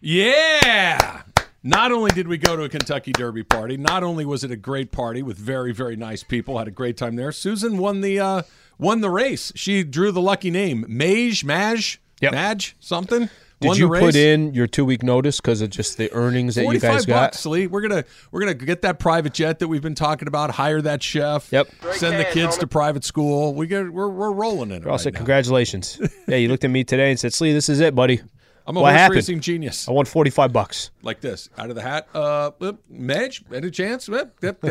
Yeah. Not only did we go to a Kentucky Derby party, not only was it a great party with very, very nice people, had a great time there. Susan won the uh, won the race. She drew the lucky name, Mage, Maj, Yep. Madge, something. Did Won you the race. put in your two week notice because of just the earnings that you guys Forty-five got? bucks, Lee. We're gonna we're gonna get that private jet that we've been talking about. Hire that chef. Yep. Send the kids to private school. We get we're we're rolling in it. I Right said, congratulations. yeah, you looked at me today and said, Slee, this is it, buddy. I'm a what horse happened? racing genius. I won 45 bucks. like this out of the hat. Uh, Madge, any chance? Yeah,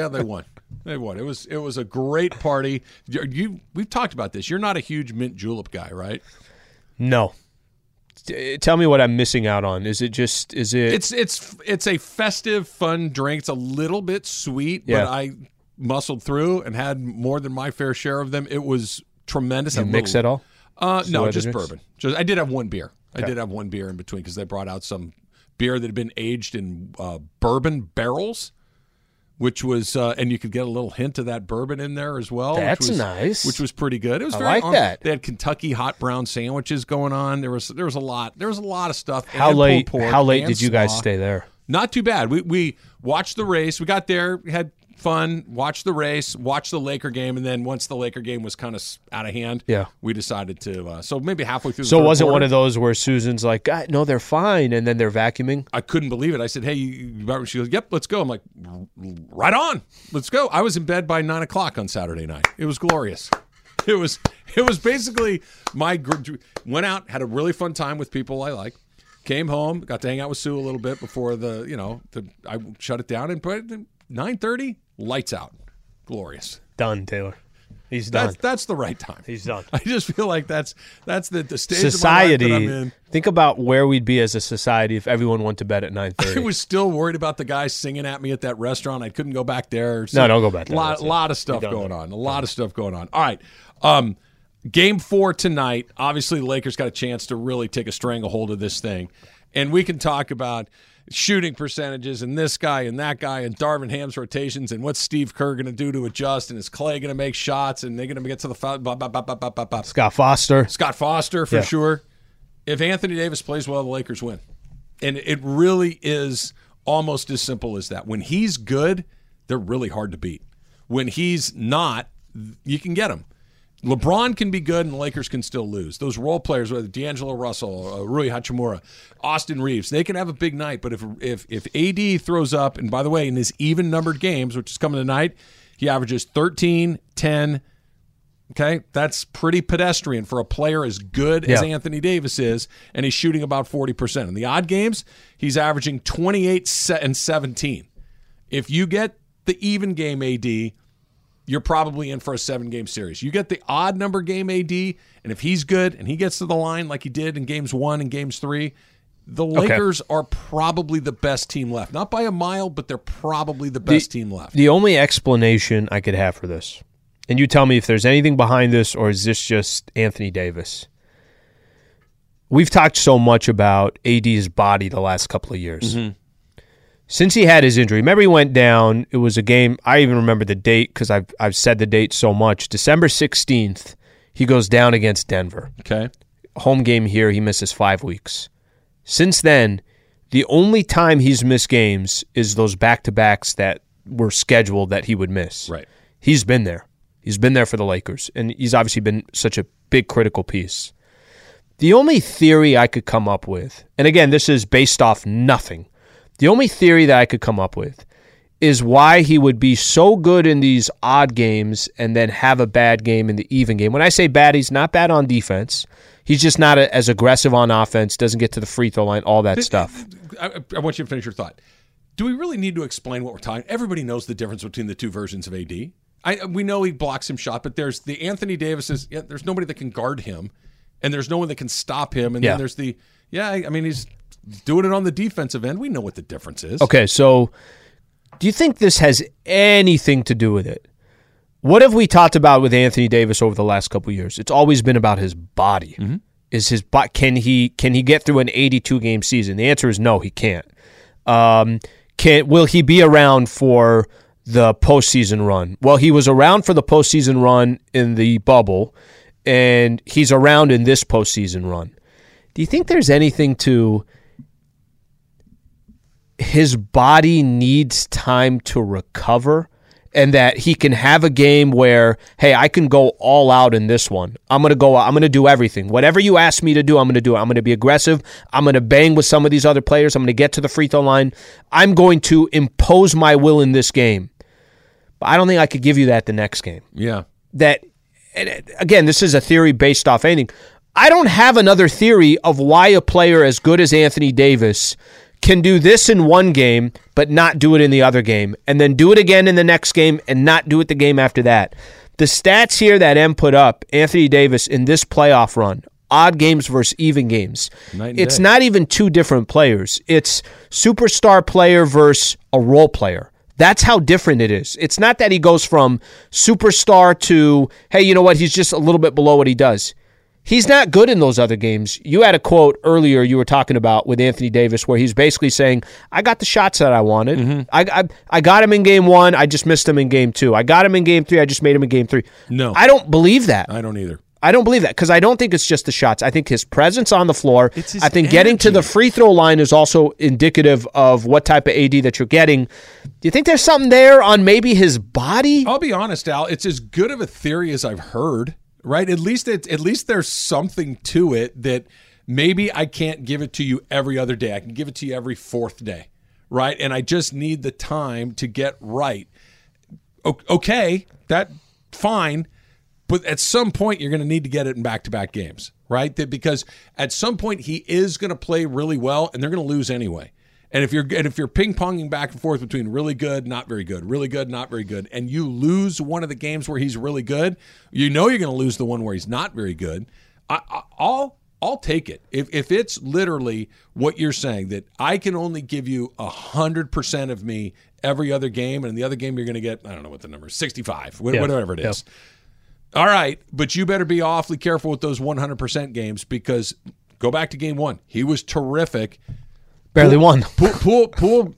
they won. They won. It was it was a great party. You, you we've talked about this. You're not a huge mint julep guy, right? No. T- Tell me what I'm missing out on. Is it just, is it, It's it's it's a festive, fun drink. It's a little bit sweet, Yeah. but I muscled through and had more than my fair share of them. It was tremendous. you A mix at all? Uh, no, just bourbon. Just I did have one beer. I did have one beer in between because they brought out some beer that had been aged in uh, bourbon barrels, which was uh, and you could get a little hint of that bourbon in there as well. which That's was- nice. Which was pretty good. It was I very like on- that. They had Kentucky hot brown sandwiches going on. There was there was a lot. There was a lot of stuff. How late, pork how late did you guys slaw. stay there? Not too bad. We we watched the race. We got there, we had fun, watch the race, watch the Laker game, and then once the Laker game was kind of out of hand, Yeah. we decided to. Uh, so maybe halfway through. The So it wasn't one of those where Susan's like, no, they're fine. And then they're vacuuming. I couldn't believe it. I said, "Hey, you, you- she goes, yep, let's go." I'm like, "Right on, let's go." I was in bed by nine o'clock on Saturday night. It was glorious. It was it was basically my gr- went out, had a really fun time with people I like. Came home, got to hang out with Sue a little bit before the you know the I shut it down and put it nine thirty lights out. Glorious. Done, Taylor. He's done. That's that's the right time. He's done. I just feel like that's that's the, the stage of my life that I'm Society. in. Think about where we'd be as a society if everyone went to bed at nine thirty. I 9.30. was still worried about the guy singing at me at that restaurant. I couldn't go back there. No, don't go back there. lot, That's lot of stuff going on. A lot of stuff going on. All right. Um, game four tonight. Obviously, the Lakers got a chance to really take a stranglehold of this thing. And we can talk about shooting percentages and this guy and that guy and Darvin Ham's rotations and what's Steve Kerr going to do to adjust and is Klay going to make shots and they're going to get to the foul. Blah, blah, blah, blah, blah, blah. Scott Foster. Scott Foster for Yeah. sure. If Anthony Davis plays well, the Lakers win. And it really is almost as simple as that. When he's good, they're really hard to beat. When he's not, you can get him. LeBron can be good and the Lakers can still lose. Those role players, whether D'Angelo Russell, uh, Rui Hachimura, Austin Reaves, they can have a big night. But if if if AD throws up, and by the way, in his even numbered games, which is coming tonight, he averages 13, 10, Okay, that's pretty pedestrian for a player as good as Anthony Davis is, and he's shooting about forty percent. In the odd games, he's averaging twenty-eight and seventeen. If you get the even game AD, you're probably in for a seven-game series. You get the odd number game AD, and if he's good and he gets to the line like he did in games one and games three, the Lakers are probably the best team left. Not by a mile, but they're probably the best team left. The only explanation I could have for this, and you tell me if there's anything behind this or is this just Anthony Davis? We've talked so much about AD's body the last couple of years. Mm-hmm. Since he had his injury, remember he went down. It was a game. I even remember the date because I've I've said the date so much. December sixteenth, he goes down against Denver. okay, home game here, he misses five weeks. Since then, the only time he's missed games is those back to backs that were scheduled that he would miss. right. He's been there. He's been there for the Lakers, and he's obviously been such a big critical piece. The only theory I could come up with, and again, this is based off nothing, the only theory that I could come up with is why he would be so good in these odd games and then have a bad game in the even game. When I say bad, he's not bad on defense. He's just not a, as aggressive on offense, doesn't get to the free throw line, all that stuff. I, I want you to finish your thought. Do we really need to explain what we're talking? Everybody knows the difference between the two versions of AD. I, we know he blocks him shot, but there's the Anthony Davis is yeah, there's nobody that can guard him, and there's no one that can stop him. And Yeah. then there's the yeah, I I mean he's doing it on the defensive end. We know what the difference is. Okay, so do you think this has anything to do with it? What have we talked about with Anthony Davis over the last couple years? It's always been about his body. Mm-hmm. Is his can he can he get through an 82 game season? The answer is no, he can't. Um, can will he be around for the postseason run? Well, he was around for the postseason run in the bubble, and he's around in this postseason run. Do you think there's anything to his body needs time to recover and that he can have a game where hey i can go all out in this one. I'm going to go i'm going to do everything. Whatever you ask me to do i'm going to do it. I'm going to be aggressive. I'm going to bang with some of these other players. I'm going to get to the free throw line. I'm going to impose my will in this game. But i don't think i could give you that the next game. Yeah. that and uh, again this is a theory based off anything. I don't have another theory of why a player as good as anthony davis can do this in one game but not do it in the other game and then do it again in the next game and not do it the game after that the stats here that m put up anthony davis in this playoff run odd games versus even games it's day. not even two different players it's superstar player versus a role player that's how different it is. It's not that he goes from superstar to, hey, you know what, he's just a little bit below what he does. He's not good in those other games. You had a quote earlier you were talking about with Anthony Davis where he's basically saying, I got the shots that I wanted. Mm-hmm. I, I, I got him in game one. I just missed him in game two. I got him in game three. I just made him in game three. No. I don't believe that. I don't either. I don't believe that because I don't think it's just the shots. I think his presence on the floor. I think getting to the free throw line is also indicative of what type of AD that you're getting. Do you think there's something there on maybe his body? I'll be honest, Al. It's as good of a theory as I've heard. Right? At least it. At least there's something to it that maybe I can't give it to you every other day. I can give it to you every fourth day. Right? And I just need the time to get right. O- Okay, that fine. But at some point, you're going to need to get it in back-to-back games, right? That because at some point he is going to play really well, and they're going to lose anyway. And if you're and if you're ping ponging back and forth between really good, not very good, really good, not very good, and you lose one of the games where he's really good, you know you're going to lose the one where he's not very good. I, I, I'll I'll take it if if it's literally what you're saying that I can only give you a hundred percent of me every other game, and in the other game you're going to get I don't know what the number is, sixty five, Yeah. whatever it is. All right, but you better be awfully careful with those 100% games because go back to game one. He was terrific. Barely won. Poole, Poole, Poole,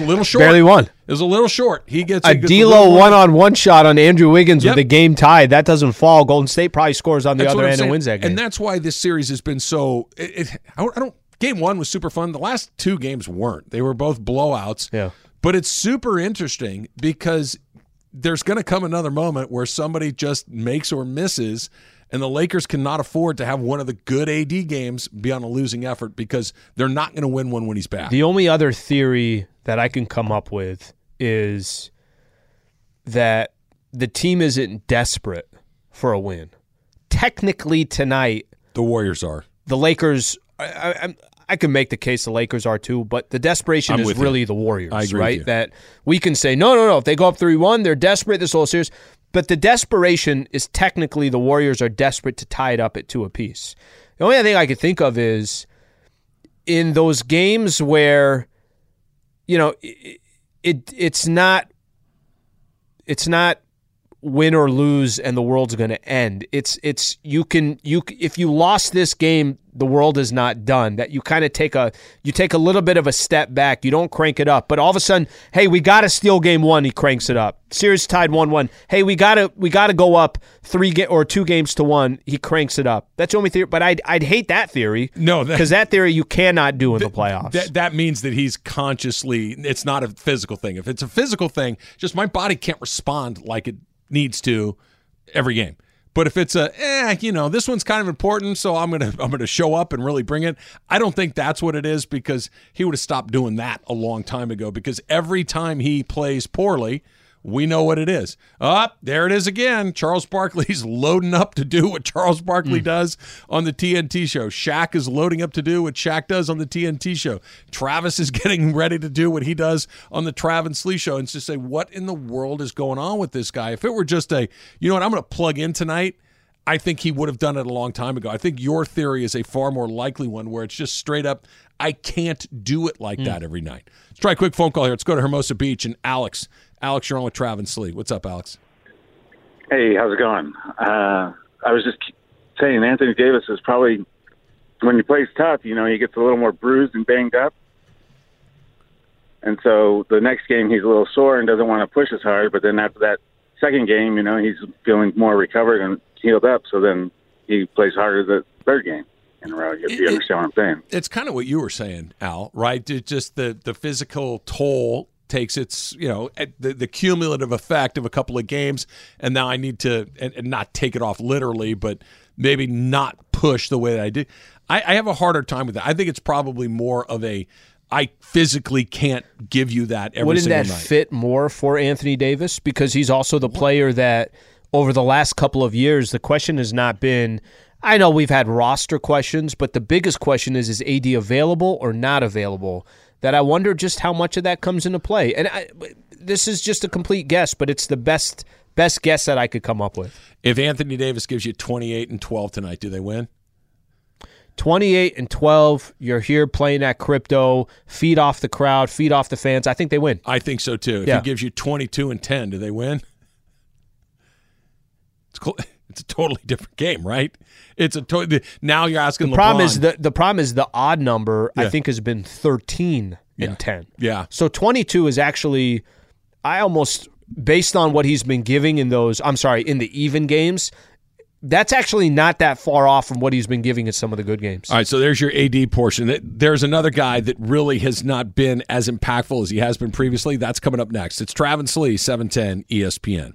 a little short. Barely won. It was a little short. He gets A good- D'Lo one-on-one shot on Andrew Wiggins Yep. with the game tied. That doesn't fall. Golden State probably scores on the That's other end saying. and wins that game. And that's why this series has been so. It, it, I don't- I don't. Game one was super fun. The last two games weren't. They were both blowouts. Yeah. But it's super interesting because there's going to come another moment where somebody just makes or misses, and the Lakers cannot afford to have one of the good AD games be on a losing effort because they're not going to win one when he's back. The only other theory that I can come up with is that the team isn't desperate for a win. Technically, tonight, the Warriors are. the Lakers. I, I, I'm- can make the case the Lakers are too, but the desperation I'm is with you. really the Warriors, I right? That we can say, no, no, no. If they go up 3 1, they're desperate this whole series. But the desperation is technically the Warriors are desperate to tie it up at two apiece. The only thing I could think of is in those games where, you know, it, it it's not it's not win or lose and the world's going to end. It's it's you can you if you lost this game, the world is not done. That you kind of take a you take a little bit of a step back. You don't crank it up, but all of a sudden, hey, we got to steal game 1, he cranks it up. Series tied 1-1. Hey, we got to we got to go up 3 ga- or 2 games to 1, he cranks it up. That's the only theory, but I'd I'd hate that theory. No, that- cuz that theory you cannot do in the playoffs. That that means that he's consciously. It's not a physical thing. If it's a physical thing, just my body can't respond like it needs to every game. But if it's a, eh, you know, this one's kind of important, so I'm gonna I'm gonna show up and really bring it. I don't think that's what it is because he would have stopped doing that a long time ago. Because every time he plays poorly, we know what it is. Up there it is again. Charles Barkley's loading up to do what Charles Barkley hmm. does on the TNT show. Shaq is loading up to do what Shaq does on the TNT show. Travis is getting ready to do what he does on the Trav and Slee show. And to say, what in the world is going on with this guy? If it were just a, you know what, I'm going to plug in tonight. I think he would have done it a long time ago. I think your theory is a far more likely one where it's just straight up, I can't do it like hmm. that every night. Let's try a quick phone call here. Let's go to Hermosa Beach and Alex. Alex, you're on with Travis Lee. What's up, Alex? Hey, how's it going? Uh, I was just saying Anthony Davis is probably when he plays tough, you know, he gets a little more bruised and banged up. And so the next game he's a little sore and doesn't want to push as hard, but then after that second game, you know, he's feeling more recovered and healed up, so then he plays harder the third game in a row. If you It- understand what I'm saying. It's kind of what you were saying, Al, right? Just the the physical toll takes its, you know, the, the cumulative effect of a couple of games, and now I need to and, and not take it off literally, but maybe not push the way that I did. I, I have a harder time with that. I think it's probably more of a I physically can't give you that every Wouldn't single that night. fit more for Anthony Davis because he's also the player that over the last couple of years the question has not been I know we've had roster questions, but the biggest question is is AD available or not available? That I wonder just how much of that comes into play. And I, this is just a complete guess, but it's the best best guess that I could come up with. If Anthony Davis gives you 28 and 12 tonight, do they win? 28 and 12, you're here playing at crypto, feed off the crowd, feed off the fans. I think they win. I think so too. If Yeah. he gives you 22 and 10, do they win? It's cool. It's a totally different game, right? It's a to- now you're asking The problem LeBron. is the the problem is the odd number I think has been 13 Yeah. and 10. yeah. So 22 is actually I almost based on what he's been giving in those I'm sorry, in the even games, that's actually not that far off from what he's been giving in some of the good games. All right, so there's your AD portion. There's another guy that really has not been as impactful as he has been previously. That's coming up next. It's Travis Lee, E 710 ESPN.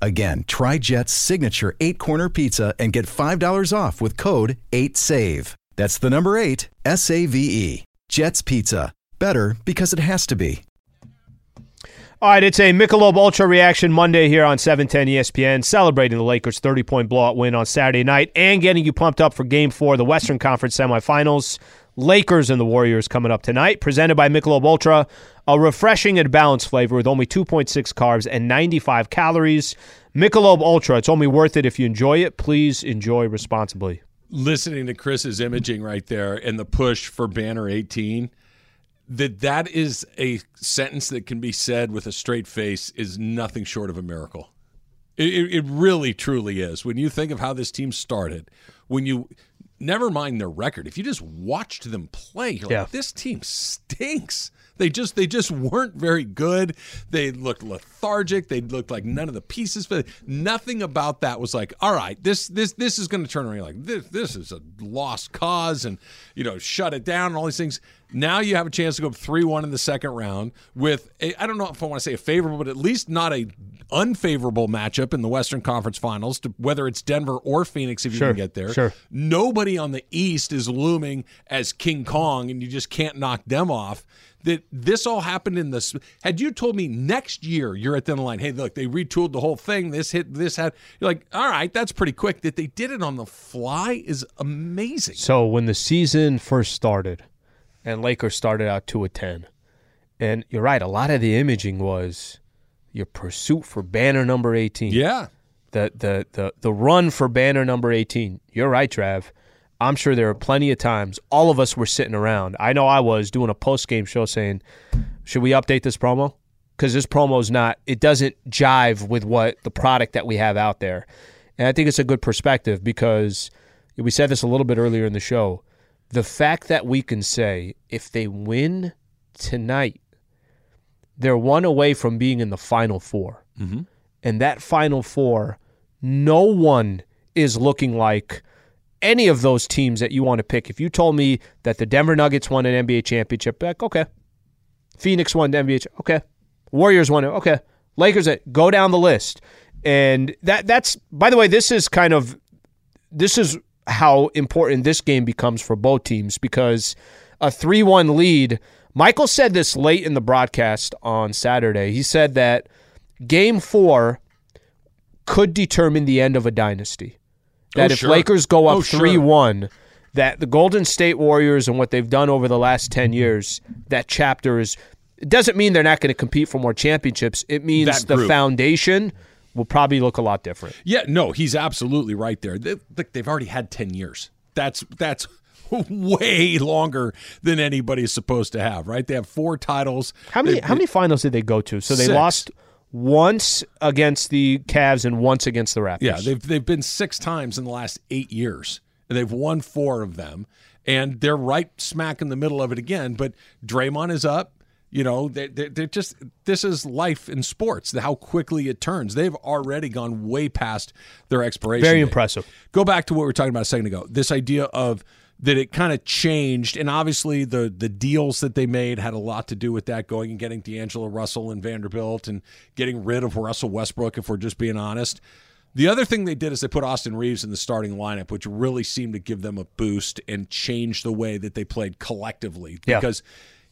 Again, try Jet's signature eight corner pizza and get $5 off with code 8SAVE. That's the number eight, S A V E. Jet's Pizza. Better because it has to be. All right, it's a Michelob Ultra reaction Monday here on 710 ESPN, celebrating the Lakers' 30 point blowout win on Saturday night and getting you pumped up for game four of the Western Conference semifinals. Lakers and the Warriors coming up tonight, presented by Michelob Ultra, a refreshing and balanced flavor with only 2.6 carbs and 95 calories. Michelob Ultra, it's only worth it if you enjoy it. Please enjoy responsibly. Listening to Chris's imaging right there and the push for banner 18, that that is a sentence that can be said with a straight face is nothing short of a miracle. It, it, it really, truly is. When you think of how this team started, when you never mind their record, if you just watched them play, you're Yeah. like, this team stinks. They just they just weren't very good. They looked lethargic. They looked like none of the pieces. But nothing about that was like, all right, this this this is going to turn around. You're like this this is a lost cause, and you know shut it down and all these things. Now you have a chance to go up three one in the second round with a, I don't know if I want to say a favorable, but at least not a unfavorable matchup in the Western Conference Finals. To, whether it's Denver or Phoenix, if you Sure, can get there, sure. nobody on the East is looming as King Kong, and you just can't knock them off. That this all happened in this. Had you told me next year you're at the end of the line, hey, look, they retooled the whole thing. This hit, this had. You're like, all right, that's pretty quick. That they did it on the fly is amazing. So when the season first started, and Lakers started out two of ten, and you're right, a lot of the imaging was your pursuit for banner number eighteen. Yeah, The the the the run for banner number eighteen. You're right, Trav. I'm sure there are plenty of times all of us were sitting around. I know I was doing a post game show saying, "Should we update this promo?" Because this promo is not. It doesn't jive with what the product that we have out there. And I think it's a good perspective because we said this a little bit earlier in the show. The fact that we can say if they win tonight, they're one away from being in the final 4 mm-hmm. and that final four, no one is looking like any of those teams that you want to pick. If you told me that the Denver Nuggets won an NBA championship, like okay, Phoenix won the NBA, okay, Warriors won it, okay, Lakers, uh, go down the list, and that that's by the way, this is kind of this is how important this game becomes for both teams because a 3-1 lead Michael said this late in the broadcast on Saturday. He said that game four could determine the end of a dynasty. That Oh, if sure. Lakers go Oh, up sure. 3 1, that the Golden State Warriors and what they've done over the last 10 years, that chapter is. It doesn't mean they're not going to compete for more championships. It means the foundation will probably look a lot different. Yeah, no, he's absolutely right there. They, look, they've already had ten years. That's that's way longer than anybody's supposed to have, right? They have four titles. How many They- how many finals did they go to? So they Six. lost once against the Cavs and once against the Raptors. Yeah, they've they've been six times in the last eight years, and they've won four of them, and they're right smack in the middle of it again. But Draymond is up. You know, they they they're just this is life in sports. How quickly it turns. They've already gone way past their expiration. Very date. impressive. Go back to what we were talking about a second ago. This idea of that it kind of changed, and obviously the the deals that they made had a lot to do with that. Going and getting D'Angelo Russell and Vanderbilt, and getting rid of Russell Westbrook. If we're just being honest, the other thing they did is they put Austin Reaves in the starting lineup, which really seemed to give them a boost and change the way that they played collectively. Yeah.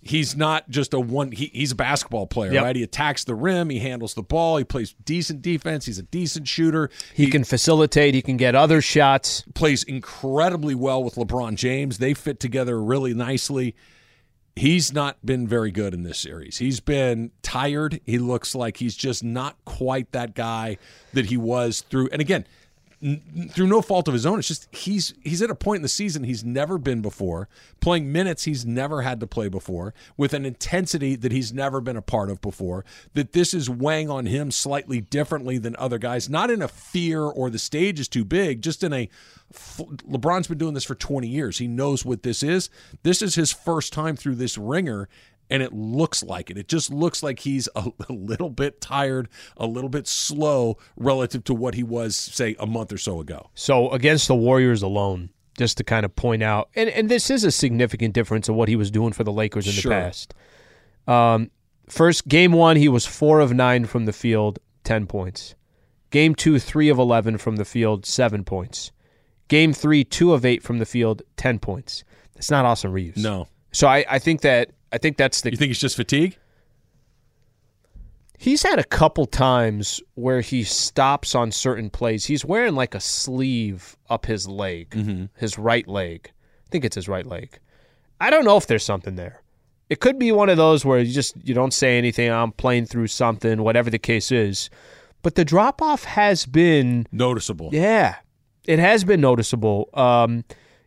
He's not just a one. He, he's a basketball player, Yep. right? He attacks the rim, he handles the ball, he plays decent defense, he's a decent shooter. he can facilitate, he can get other shots. plays incredibly well with LeBron James. They fit together really nicely. He's not been very good in this series. He's been tired. He looks like he's just not quite that guy that he was through. And again, through no fault of his own, it's just he's he's at a point in the season he's never been before, playing minutes he's never had to play before, with an intensity that he's never been a part of before. That this is weighing on him slightly differently than other guys, not in a fear or the stage is too big, just in a LeBron's been doing this for 20 years. He knows what this is. This is his first time through this ringer and it looks like it. It just looks like he's a, little bit tired, a little bit slow relative to what he was, say, a month or so ago. So against the Warriors alone, just to kind of point out, and, and this is a significant difference of what he was doing for the Lakers in Sure. the past. Um, first game one, he was four of nine from the field, ten points. Game two, three of eleven from the field, seven points. Game three, two of eight from the field, ten points. That's not Austin Reaves. No. So I, I think that I think that's the You think he's just fatigue? He's had a couple times where he stops on certain plays. He's wearing like a sleeve up his leg, his right leg. I think it's his right leg. I don't know if there's something there. It could be one of those where you just you don't say anything. I'm playing through something, whatever the case is. But the drop off has been Noticeable. yeah, it has been noticeable. Um,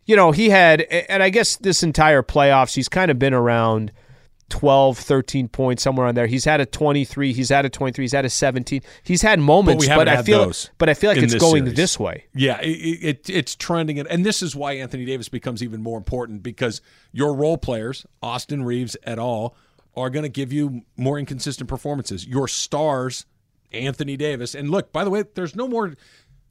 you know, he had, and I guess this entire playoffs, he's kind of been around 12, 13 points, somewhere on there. He's had a 23, he's had a 23, he's had a 17. He's had moments, haven't I had feel, those but I feel like it's this going series. this way. Yeah, it, it, it's trending, and, and this is why Anthony Davis becomes even more important because your role players, Austin Reaves et al., are going to give you more inconsistent performances. Your stars, Anthony Davis, and look, by the way, there's no more.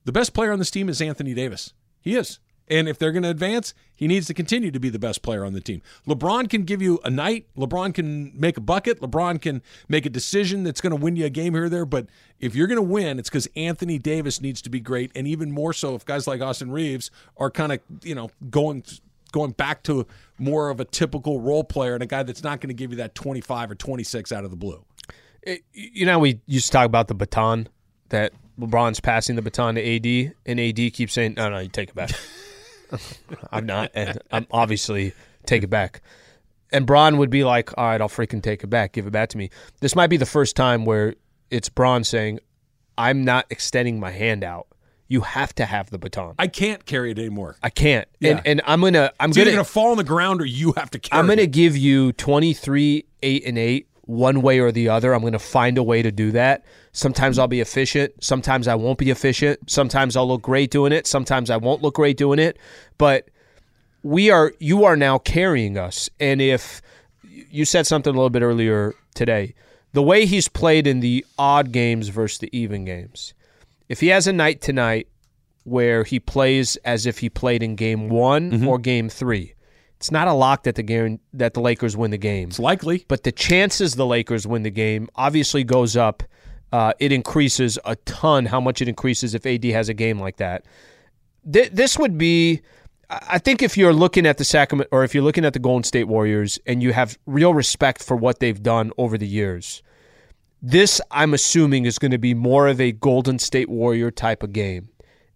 The best player on this team is Anthony Davis. He is. And if they're going to advance, he needs to continue to be the best player on the team. LeBron can give you a night. LeBron can make a bucket. LeBron can make a decision that's going to win you a game here or there. But if you're going to win, it's because Anthony Davis needs to be great, and even more so if guys like Austin Reaves are kind of you know going going back to more of a typical role player and a guy that's not going to give you that 25 or 26 out of the blue. Eh, it- you know, we used to talk about the baton that LeBron's passing the baton to AD, and AD keeps saying, "No, no, you take it back." I'm not, and I'm obviously take it back. And Bron would be like, "All right, I'll freaking take it back. Give it back to me." This might be the first time where it's Bron saying, "I'm not extending my hand out. You have to have the baton. I, can't carry it anymore. I can't." Yeah. And and I'm gonna I'm either gonna going to fall on the ground or you have to carry I'm going to it. give you 23, 8, and 8, one way or the other. I'm going to find a way to do that. Sometimes I'll be efficient. Sometimes I won't be efficient. Sometimes I'll look great doing it. Sometimes I won't look great doing it. But we are, you are now carrying us. And if you said something a little bit earlier today, the way he's played in the odd games versus the even games, if he has a night tonight where he plays as if he played in game one mm-hmm. or game three, it's not a lock that the game that the Lakers win the game. It's likely. But the chances the Lakers win the game obviously goes up. Uh, it increases a ton how much it increases if AD has a game like that. Th- this would be, I think if you're looking at the Sacramento or if you're looking at the Golden State Warriors and you have real respect for what they've done over the years, this I'm assuming is going to be more of a Golden State Warrior type of game.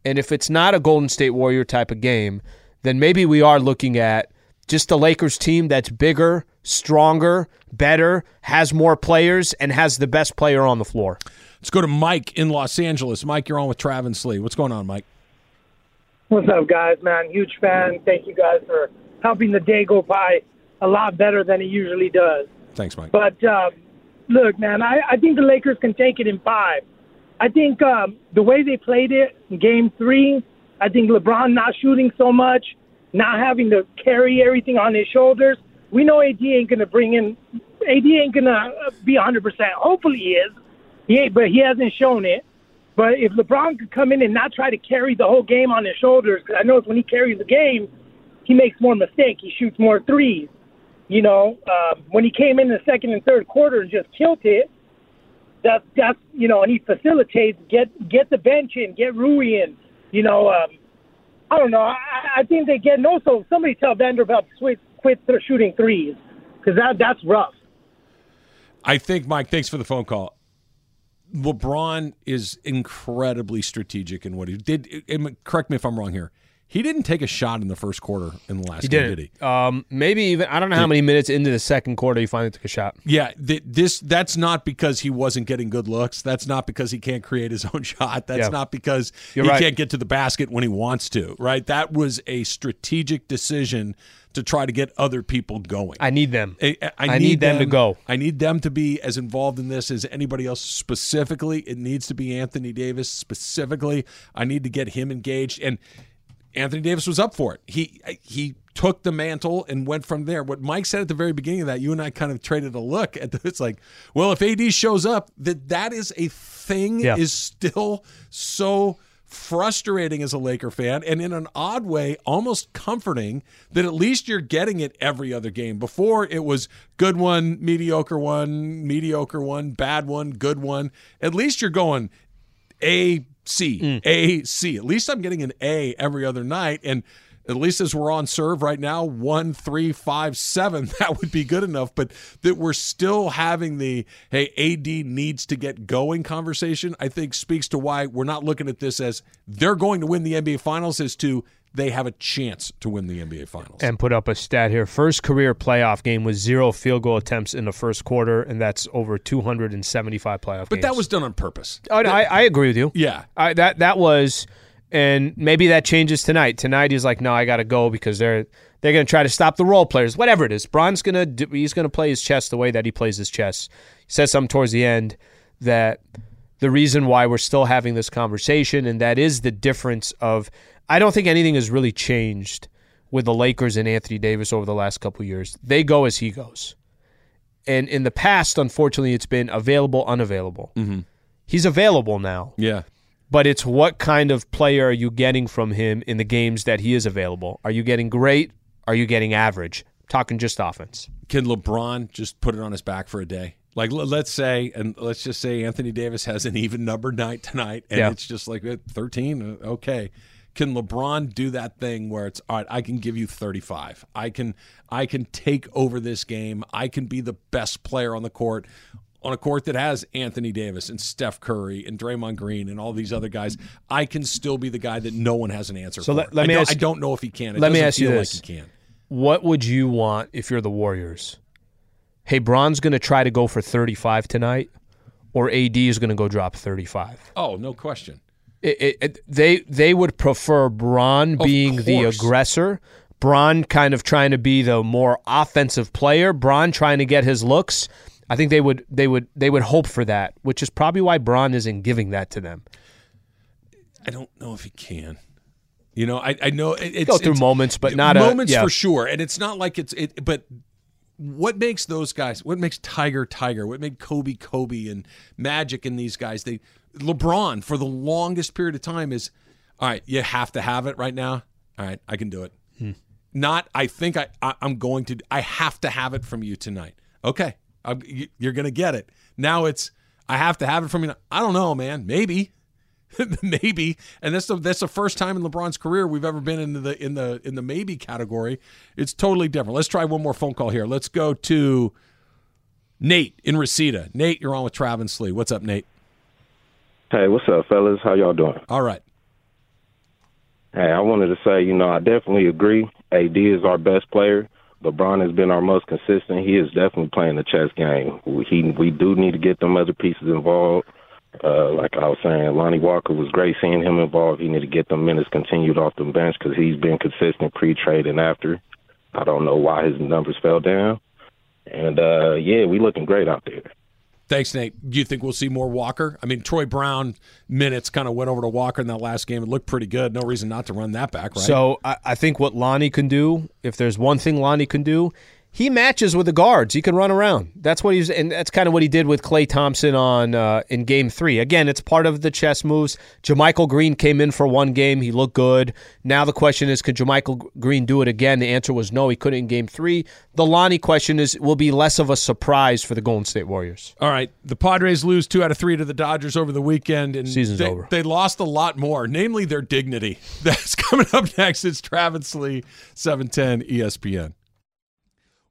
And if it's not a Golden State Warrior type of game, then maybe we are looking at just a Lakers team that's bigger, stronger, better, has more players, and has the best player on the floor. Let's go to Mike in Los Angeles. Mike, you're on with Travis Lee. What's going on, Mike? What's up, guys? Man, huge fan. Thank you guys for helping the day go by a lot better than it usually does. Thanks, Mike. But um, look, man, I, I think the Lakers can take it in five. I think um, the way they played it in Game Three, I think LeBron not shooting so much, not having to carry everything on his shoulders. We know AD ain't gonna bring in. AD ain't gonna be 100. percent Hopefully he is. He ain't, but he hasn't shown it. But if LeBron could come in and not try to carry the whole game on his shoulders, because I notice when he carries the game, he makes more mistakes. He shoots more threes. You know, uh, when he came in the second and third quarter and just killed it, that's that's you know, and he facilitates get get the bench in, get Rui in. You know, um, I don't know. I, I think they get. And also, somebody tell Vanderbilt to quit quit shooting threes because that that's rough. I think, Mike. Thanks for the phone call. LeBron is incredibly strategic in what he did. Correct me if I'm wrong here. He didn't take a shot in the first quarter in the last he game, didn't. did he? Um, maybe even I don't know how many minutes into the second quarter he finally took a shot. Yeah, th- this that's not because he wasn't getting good looks. That's not because he can't create his own shot. That's Yeah. not because You're he right. can't get to the basket when he wants to. Right? That was a strategic decision to try to get other people going. I need them. I, I I need them to go. I need them to be as involved in this as anybody else. Specifically, it needs to be Anthony Davis. Specifically, I need to get him engaged. And Anthony Davis was up for it. He he took the mantle and went from there. What Mike said at the very beginning of that, you and I kind of traded a look at. The, it's like, well, if AD shows up, that that is a thing Yeah. is still so frustrating as a Laker fan and in an odd way almost comforting that at least you're getting it every other game. Before it was good one, mediocre one, mediocre one, bad one, good one. At least you're going A C mm. A C. At least I'm getting an A every other night and at least as we're on serve right now, one, three, five, seven, that would be good enough. But that we're still having the hey, AD needs to get going conversation, I think speaks to why we're not looking at this as they're going to win the NBA Finals, as to they have a chance to win the NBA Finals. and put up a stat here. First career playoff game with zero field goal attempts in the first quarter, and that's over 275 playoff but games. that was done on purpose. Oh, no, I, I agree with you. Yeah. I, that that was, and maybe that changes tonight. Tonight he's like, no, I got to go because they're they're going to try to stop the role players. Whatever it is, Bron's going to do, he's going to play his chess the way that he plays his chess. He says something towards the end that the reason why we're still having this conversation, and that is the difference of I don't think anything has really changed with the Lakers and Anthony Davis over the last couple of years. They go as he goes. And in the past, unfortunately, it's been available, unavailable. He's available now Yeah. but it's what kind of player are you getting from him in the games that he is available? Are you getting great? Are you getting average? talking just offense. Can LeBron just put it on his back for a day? Like let's say, and let's just say Anthony Davis has an even number night tonight, and Yeah. it's just like eh, thirteen. uh, Okay, can LeBron do that thing where it's all right? I can give you thirty-five. I can I can take over this game. I can be the best player on the court. On a court that has Anthony Davis and Steph Curry and Draymond Green and all these other guys, I can still be the guy that no one has an answer So for. let- let I me don't, ask- I don't know if he can. It let me ask you this. Like he can. What would you want if you're the Warriors? Hey, Bron's going to try to go for 35 tonight, or AD is going to go drop 35. Oh, no question. It, it, it- they they would prefer Bron being the aggressor, Bron kind of trying to be the more offensive player, Bron trying to get his looks. I think they would they would they would hope for that, which is probably why Bron isn't giving that to them. I don't know if he can. You know, I, I know it, it's Go through it's- moments, but not a- moments yeah. for sure. And it's not like it's it. But what makes those guys? What makes Tiger Tiger? What made Kobe Kobe and Magic and these guys? They LeBron for the longest period of time is all right. You have to have it right now. All right, I can do it. Hmm. Not I think I, I I'm going to. I have to have it from you tonight. Okay, I'm, you- you're going to get it. Now it's I have to have it from you. I don't know, man. Maybe maybe, and that's the that's the first time in LeBron's career we've ever been in the in the in the maybe category. It's totally different. Let's try one more phone call here. Let's go to Nate in Reseda. Nate, you're on with Travis Lee. What's up, Nate? Hey, what's up, fellas? How y'all doing? All right. Hey, I wanted to say, you know, I definitely agree. AD is our best player. LeBron has been our most consistent. He is definitely playing the chess game. He we do need to get them other pieces involved. Uh, like I was saying, Lonnie Walker was great seeing him involved. He need to get them minutes continued off the bench because he's been consistent pre-trade and after. I don't know why his numbers fell down. And uh, yeah, we looking great out there. Thanks, Nate. Do you think we'll see more Walker? I mean, Troy Brown minutes kind of went over to Walker in that last game. It looked pretty good. No reason not to run that back, right? So I, I think what Lonnie can do, if there's one thing Lonnie can do, he matches with the guards. He can run around. That's what he's, and that's kind of what he did with Klay Thompson on uh, in Game Three. Again, it's part of the chess moves. JaMychal Green came in for one game. He looked good. Now the question is, could JaMychal Green do it again? The answer was no. He couldn't in Game Three. The Lonnie question is, will be less of a surprise for the Golden State Warriors. All right, the Padres lose two out of three to the Dodgers over the weekend, and Season's they, over. They lost a lot more, namely their dignity. That's coming up next. It's Travis Lee, seven ten ESPN.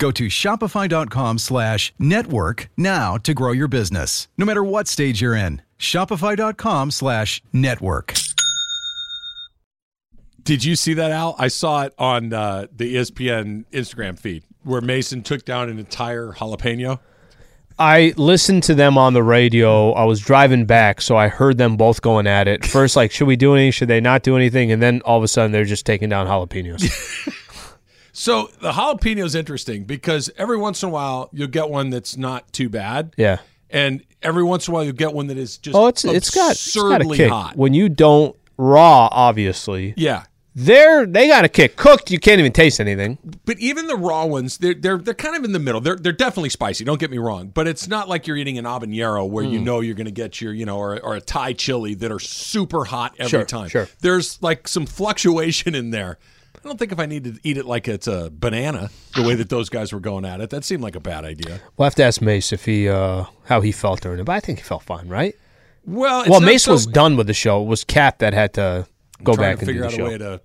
Go to shopify.com slash network now to grow your business, no matter what stage you're in. Shopify.com slash network. Did you see that, Al? I saw it on uh, the ESPN Instagram feed where Mason took down an entire jalapeno. I listened to them on the radio. I was driving back, so I heard them both going at it. First, like, should we do anything? Should they not do anything? And then all of a sudden, they're just taking down jalapenos. So the jalapeno is interesting because every once in a while you'll get one that's not too bad, yeah. and every once in a while you'll get one that is just Oh, it's it's got it's got a absurdly kick. hot. When you don't raw, obviously, Yeah, they're they got a kick. Cooked, you can't even taste anything. but even the raw ones, they're they're they're kind of in the middle. They're they're definitely spicy. Don't get me wrong, but it's not like you're eating an habanero where Hmm. you know you're going to get your you know or or a Thai chili that are super hot every Sure, time. sure. There's like some fluctuation in there. I don't think if I need to eat it like it's a banana, the way that those guys were going at it, that seemed like a bad idea. We'll have to ask Mace if he uh, how he felt during it, but I think he felt fine, right? Well, it's well, Mace so- was done with the show. It was Cap that had to go back to and do figure the out show. a way to.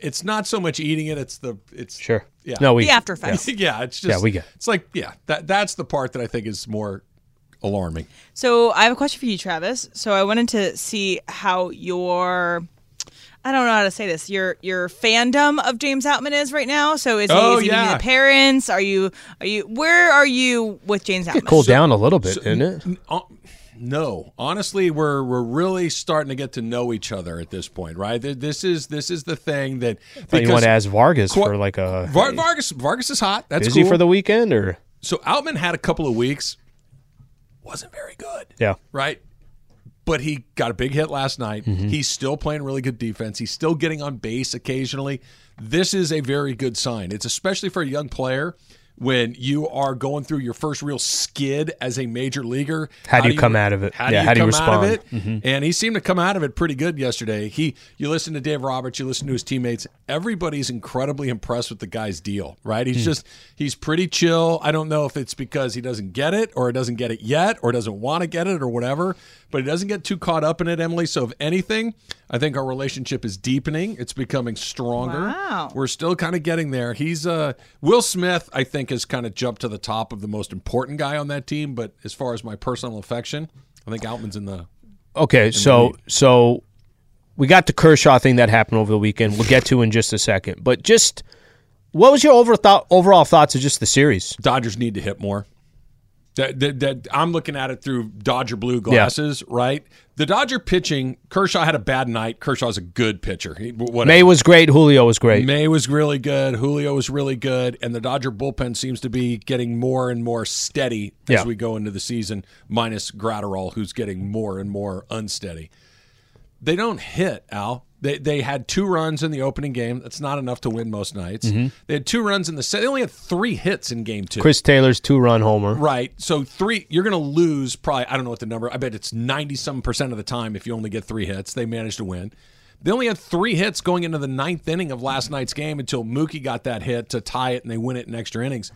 It's not so much eating it; it's the it's sure. Yeah. No, we The after effects. yeah, it's just Yeah, we get it. It's like yeah, that that's the part that I think is more alarming. So I have a question for you, Travis. So I wanted to see how your I don't know how to say this. Your your fandom of James Outman is right now. So is he, Oh, is he meeting yeah. the parents? Are you are you where are you with James Outman? cooled down a little bit, didn't it? N- uh, no, honestly, we're we're really starting to get to know each other at this point, right? This is this is the thing that Thought you want to ask Vargas Qu- for like a Var- Vargas Vargas is hot. That's busy cool. for the weekend or so Outman had a couple of weeks, wasn't very good. yeah. right? But he got a big hit last night. Mm-hmm. He's still playing really good defense. He's still getting on base occasionally. This is a very good sign. It's especially for a young player when you are going through your first real skid as a major leaguer. How do you come out of it? How Yeah, do you how do you of it? respond? Mm-hmm. And he seemed to come out of it pretty good yesterday. He, you listen to Dave Roberts, you listen to his teammates. Everybody's incredibly impressed with the guy's deal, right? He's just he's pretty chill. I don't know if it's because he doesn't get it or doesn't get it yet or doesn't want to get it or whatever, but he doesn't get too caught up in it, Emily. So if anything, I think our relationship is deepening. It's becoming stronger. Wow. We're still kind of getting there. He's uh Will Smith, I think, has kind of jumped to the top of the most important guy on that team. But as far as my personal affection, I think Outman's in the Okay, so so we got the Kershaw thing that happened over the weekend. We'll get to in just a second. But just what was your over thought, overall thoughts of just the series? Dodgers need to hit more. That, that, that I'm looking at it through Dodger blue glasses, right? The Dodger pitching, Kershaw had a bad night. Kershaw's a good pitcher. He. May was great. Julio was great. May was really good. Julio was really good, and the Dodger bullpen seems to be getting more and more steady as Yeah. we go into the season. Minus Graterol, who's getting more and more unsteady. They don't hit Al. They they had two runs in the opening game. That's not enough to win most nights. Mm-hmm. They had two runs in the set. They only had three hits in game two. Chris Taylor's two run homer. Right. So three, you're going to lose probably. I don't know what the number. I bet it's ninety some percent of the time if you only get three hits, they manage to win. They only had three hits going into the ninth inning of last night's game until Mookie got that hit to tie it, and they win it in extra innings.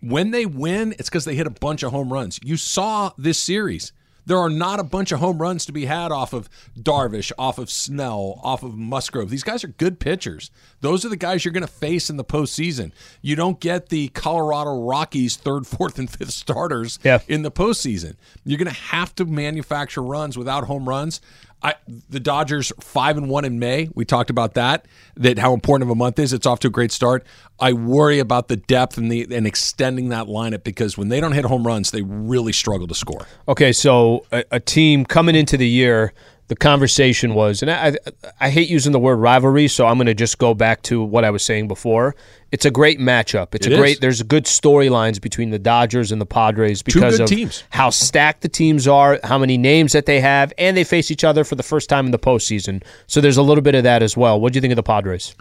When they win, it's because they hit a bunch of home runs. You saw this series. There are not a bunch of home runs to be had off of Darvish, off of Snell, off of Musgrove. These guys are good pitchers. Those are the guys you're going to face in the postseason. You don't get the Colorado Rockies third, fourth, and fifth starters Yeah. in the postseason. You're going to have to manufacture runs without home runs. I, the Dodgers five and one in May. We talked about that. That how important of a month is. It's off to a great start. I worry about the depth and the and extending that lineup because when they don't hit home runs, they really struggle to score. Okay, so a, a team coming into the year, the conversation was, and I, I, hate using the word rivalry, so I'm going to just go back to what I was saying before. It's a great matchup. It's It a great. is. There's good storylines between the Dodgers and the Padres because of teams. how stacked the teams are, how many names that they have, and they face each other for the first time in the postseason. So there's a little bit of that as well. What do you think of the Padres?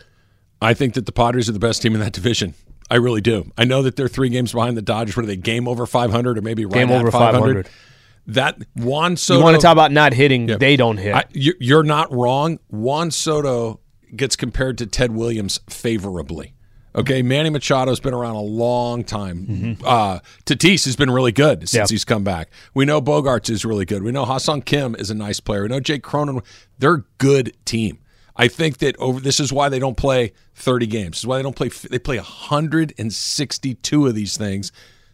I think that the Padres are the best team in that division. I really do. I know that they're three games behind the Dodgers. What are they? Game over 500 or maybe right Game over 500. 500. That Juan Soto. You want to talk about not hitting? They don't hit. I, you- you're not wrong. Juan Soto gets compared to Ted Williams favorably. Okay, Manny Machado's been around a long time. Uh, Tatis has been really good since Mm-hmm. He's come back. We know Bogaerts is really good. We know Ha-Seong Kim is a nice player. We know Jake Cronin. They're a good team. I think that over this is why they don't play 30 games. This is why they don't play. They play 162 of these things.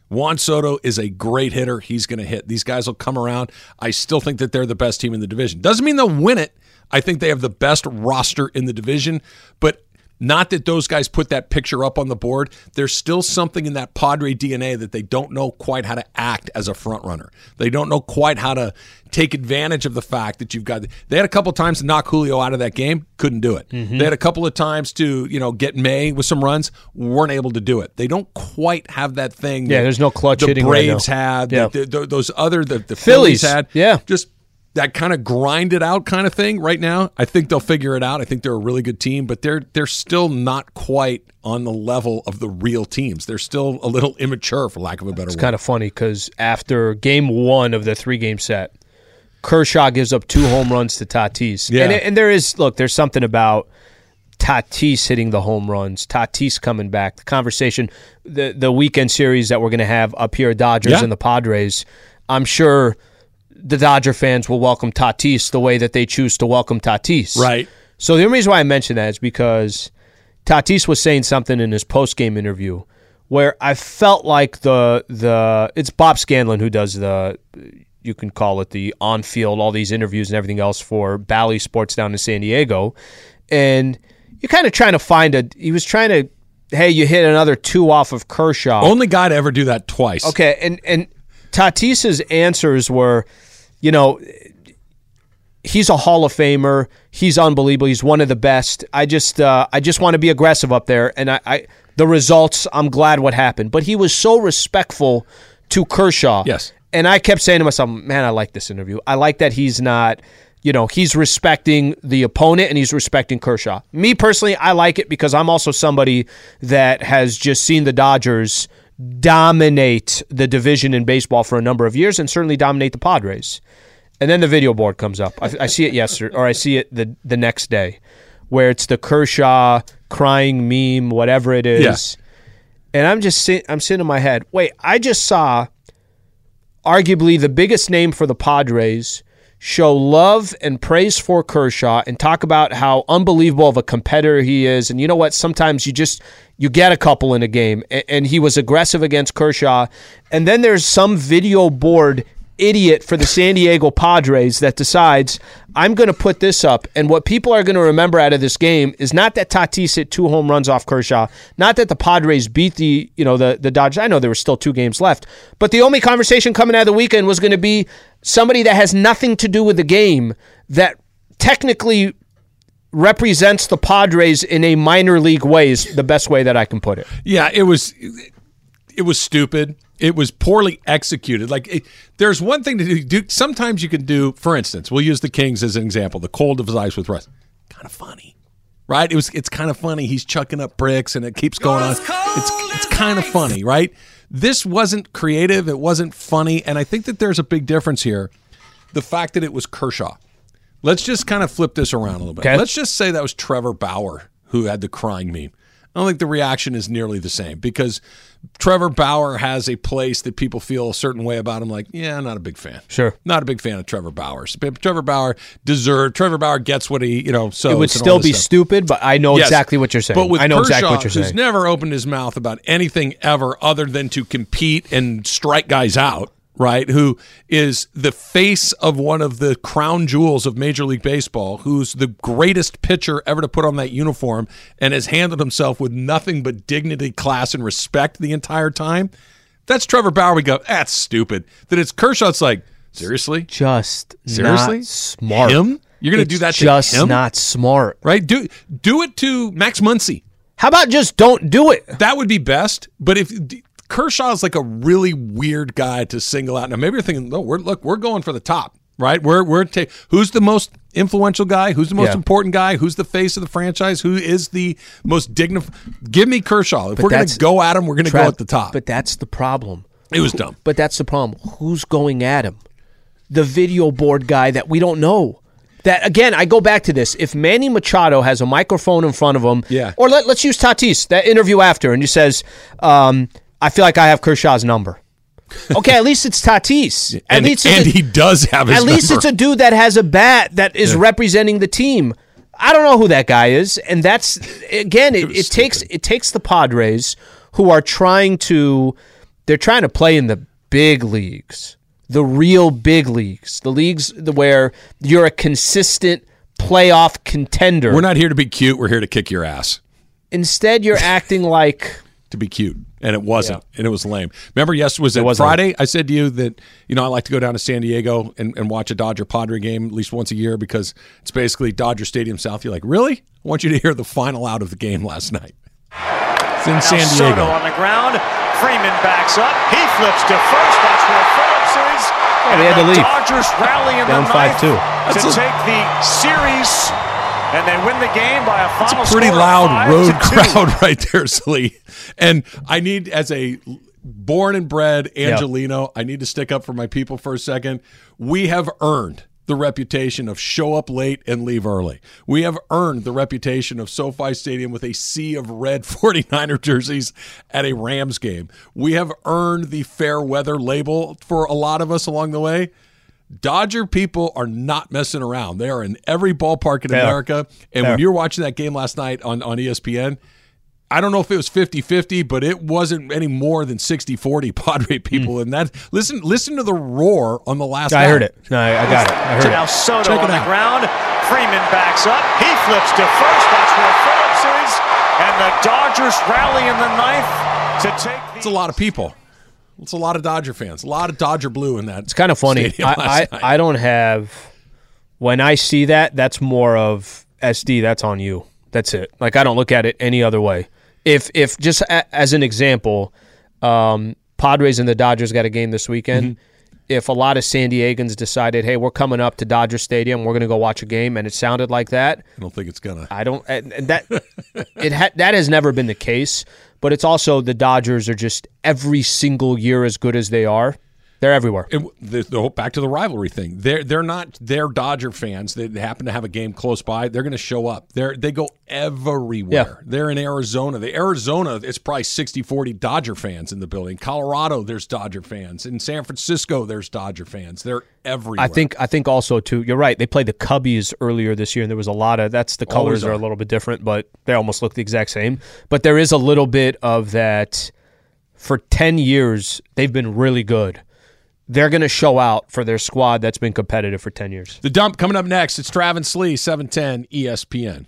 Juan Soto is a great hitter. He's going to hit. These guys will come around. I still think that they're the best team in the division. Doesn't mean they'll win it. I think they have the best roster in the division, but not that those guys put that picture up on the board. There's still something in that Padre DNA that they don't know quite how to act as a front runner. They don't know quite how to take advantage of the fact that you've got. They had a couple times to knock Julio out of that game, couldn't do it. Mm-hmm. They had a couple of times to you know get May with some runs, weren't able to do it. They don't quite have that thing. Yeah, that there's no clutch the hitting right Braves now. had. Yeah. the- the- those other the, the Phillies, Phillies, had. yeah. just that kind of grind it out kind of thing right now. I think they'll figure it out. I think they're a really good team, but they're they're still not quite on the level of the real teams. They're still a little immature, for lack of a better word. It's word. kind of funny because after game one of the three game set, Kershaw gives up two home runs to Tatis. Yeah. And, and there is, look, there's something about Tatis hitting the home runs, Tatis coming back. The conversation, the, the weekend series that we're going to have up here, Dodgers Yeah. and the Padres, I'm sure the Dodger fans will welcome Tatis the way that they choose to welcome Tatis. Right. So the only reason why I mention that is because Tatis was saying something in his post game interview where I felt like the the it's Bob Scanlan who does the you can call it the on field all these interviews and everything else for Bally Sports down in San Diego, and you're kind of trying to find a he was trying to hey you hit another two off of Kershaw Only guy to ever do that twice. Okay, and and Tatis's answers were, you know, he's a Hall of Famer. He's unbelievable. He's one of the best. I just uh, I just want to be aggressive up there, and I, I the results. I'm glad what happened, but he was so respectful to Kershaw. Yes. and I kept saying to myself, man, I like this interview. I like that he's not. You know, he's respecting the opponent and he's respecting Kershaw. Me personally, I like it because I'm also somebody that has just seen the Dodgers dominate the division in baseball for a number of years and certainly dominate the Padres. And then the video board comes up. I, I see it yesterday, or I see it the the next day, where it's the Kershaw crying meme, whatever it is. And I'm just sit, I'm sitting in my head. Wait, I just saw arguably the biggest name for the Padres show love and praise for Kershaw and talk about how unbelievable of a competitor he is. And you know what? Sometimes you just you get a couple in a game, and, he was aggressive against Kershaw. And then there's some video board idiot for the San Diego Padres that decides I'm going to put this up, and what people are going to remember out of this game is not that Tatis hit two home runs off Kershaw, not that the Padres beat the you know the the Dodgers. I know there were still two games left, but the only conversation coming out of the weekend was going to be somebody that has nothing to do with the game that technically represents the Padres in a minor league way is the best way that I can put it. Yeah, it was it was stupid. It was poorly executed. Like it, there's one thing to do. Sometimes you can do. For instance, we'll use the Kings as an example. The cold of his eyes with rust. Kind of funny, right? It was. It's kind of funny. He's chucking up bricks and it keeps going on. It's it's kind of funny, right? This wasn't creative. It wasn't funny, and I think that there's a big difference here. The fact that it was Kershaw. Let's just kind of flip this around a little bit. Okay. Let's just say that was Trevor Bauer who had the crying meme. I don't think the reaction is nearly the same because Trevor Bauer has a place that people feel a certain way about him. Like, yeah, I'm not a big fan. Sure. Not a big fan of Trevor Bauer. Trevor Bauer deserved. Trevor Bauer gets what he, you know. So It would still be stupid, but I know Yes. exactly what you're saying. But with I know Kershaw, exactly what you're saying. who's never opened his mouth about anything ever other than to compete and strike guys out, right? Who is the face of one of the crown jewels of Major League Baseball, who's the greatest pitcher ever to put on that uniform and has handled himself with nothing but dignity, class, and respect the entire time. That's Trevor Bauer. We go, that's stupid. That it's Kershaw. It's like, seriously? just Seriously? not smart. Him? You're gonna do that to just him? not smart. Right? Do do it to Max Muncy. How about just don't do it? That would be best. But if Kershaw is like a really weird guy to single out, now maybe you're thinking, no, we're look, we're going for the top, right? We're we're ta- who's the most influential guy? Who's the most Yeah. important guy? Who's the face of the franchise? Who is the most dignified? Give me Kershaw. If But we're going to go at him, we're going to go at the top. But that's the problem. it was dumb. But that's the problem. Who's going at him? The video board guy that we don't know. That again, I go back to this. If Manny Machado has a microphone in front of him, Yeah. or let, let's use Tatis that interview after, and he says, um, "I feel like I have Kershaw's number." Okay, at least it's Tatis. At and least and a- he does have his At least number. it's a dude that has a bat that is representing the team. I don't know who that guy is, and that's again, it, it, takes it takes the Padres who are trying to they're trying to play in the big leagues, the real big leagues, the leagues where you're a consistent playoff contender. We're not here to be cute. We're here to kick your ass. Instead, you're acting like to be cute, and it wasn't, and it was lame. Remember, yes, was it, was Friday? I said to you that you know I like to go down to San Diego and, and watch a Dodger Padre game at least once a year because it's basically Dodger Stadium South. You're like, really? I want you to hear the final out of the game last night. It's in Now San Soto Diego. on the ground. Freeman backs up. He flips to first. That's where Phillips is. And they had the to leave. Dodgers rally in Down the 5-2. ninth to a- take the series, and they win the game by a final It's a pretty score of loud five road to two. crowd right there, Slee. And I need, as a born and bred Angelino, I need to stick up for my people for a second. We have earned the reputation of show up late and leave early. We have earned the reputation of SoFi Stadium with a sea of red 49er jerseys at a Rams game. We have earned the fair weather label for a lot of us along the way. Dodger people are not messing around. They are in every ballpark in They. America. And They when you're watching that game last night on, on ESPN, I don't know if it was 50-50, but it wasn't any more than 60-40 Padre people. Hmm. And that listen listen to the roar on the last I out. heard it. No, I, I got it. I heard To it. now Soto Check on the out. ground. Freeman backs up. He flips to first. That's where Phillips is. And the Dodgers rally in the ninth to take the It's a lot of people. It's a lot of Dodger fans. A lot of Dodger blue in that. It's kind of funny. I, I. I don't have when I see that. That's more of SD. That's on you. That's it. Like I don't look at it any other way. If if just a, as an example, um, Padres and the Dodgers got a game this weekend. Mm-hmm. If a lot of San Diegans decided, hey, we're coming up to Dodger Stadium, we're going to go watch a game, and it sounded like that, I don't think it's gonna. I don't. And and that it ha- that has never been the case. But it's also the Dodgers are just every single year as good as they are. They're everywhere. And the, the whole- back to the rivalry thing. They're they're not they're Dodger fans that happen to have a game close by. They're going to show up. They're they go everywhere. Yeah. They're in Arizona. The Arizona it's probably 60-40 Dodger fans in the building. Colorado there's Dodger fans. In San Francisco there's Dodger fans. They're everywhere. I think I think also too. You're right. They played the Cubbies earlier this year, and there was a lot of that's the colors are are. a little bit different, but they almost look the exact same. But there is a little bit of that. For ten years, they've been really good. They're going to show out for their squad that's been competitive for 10 years. The dump coming up next. It's Travis Lee, 710 ESPN.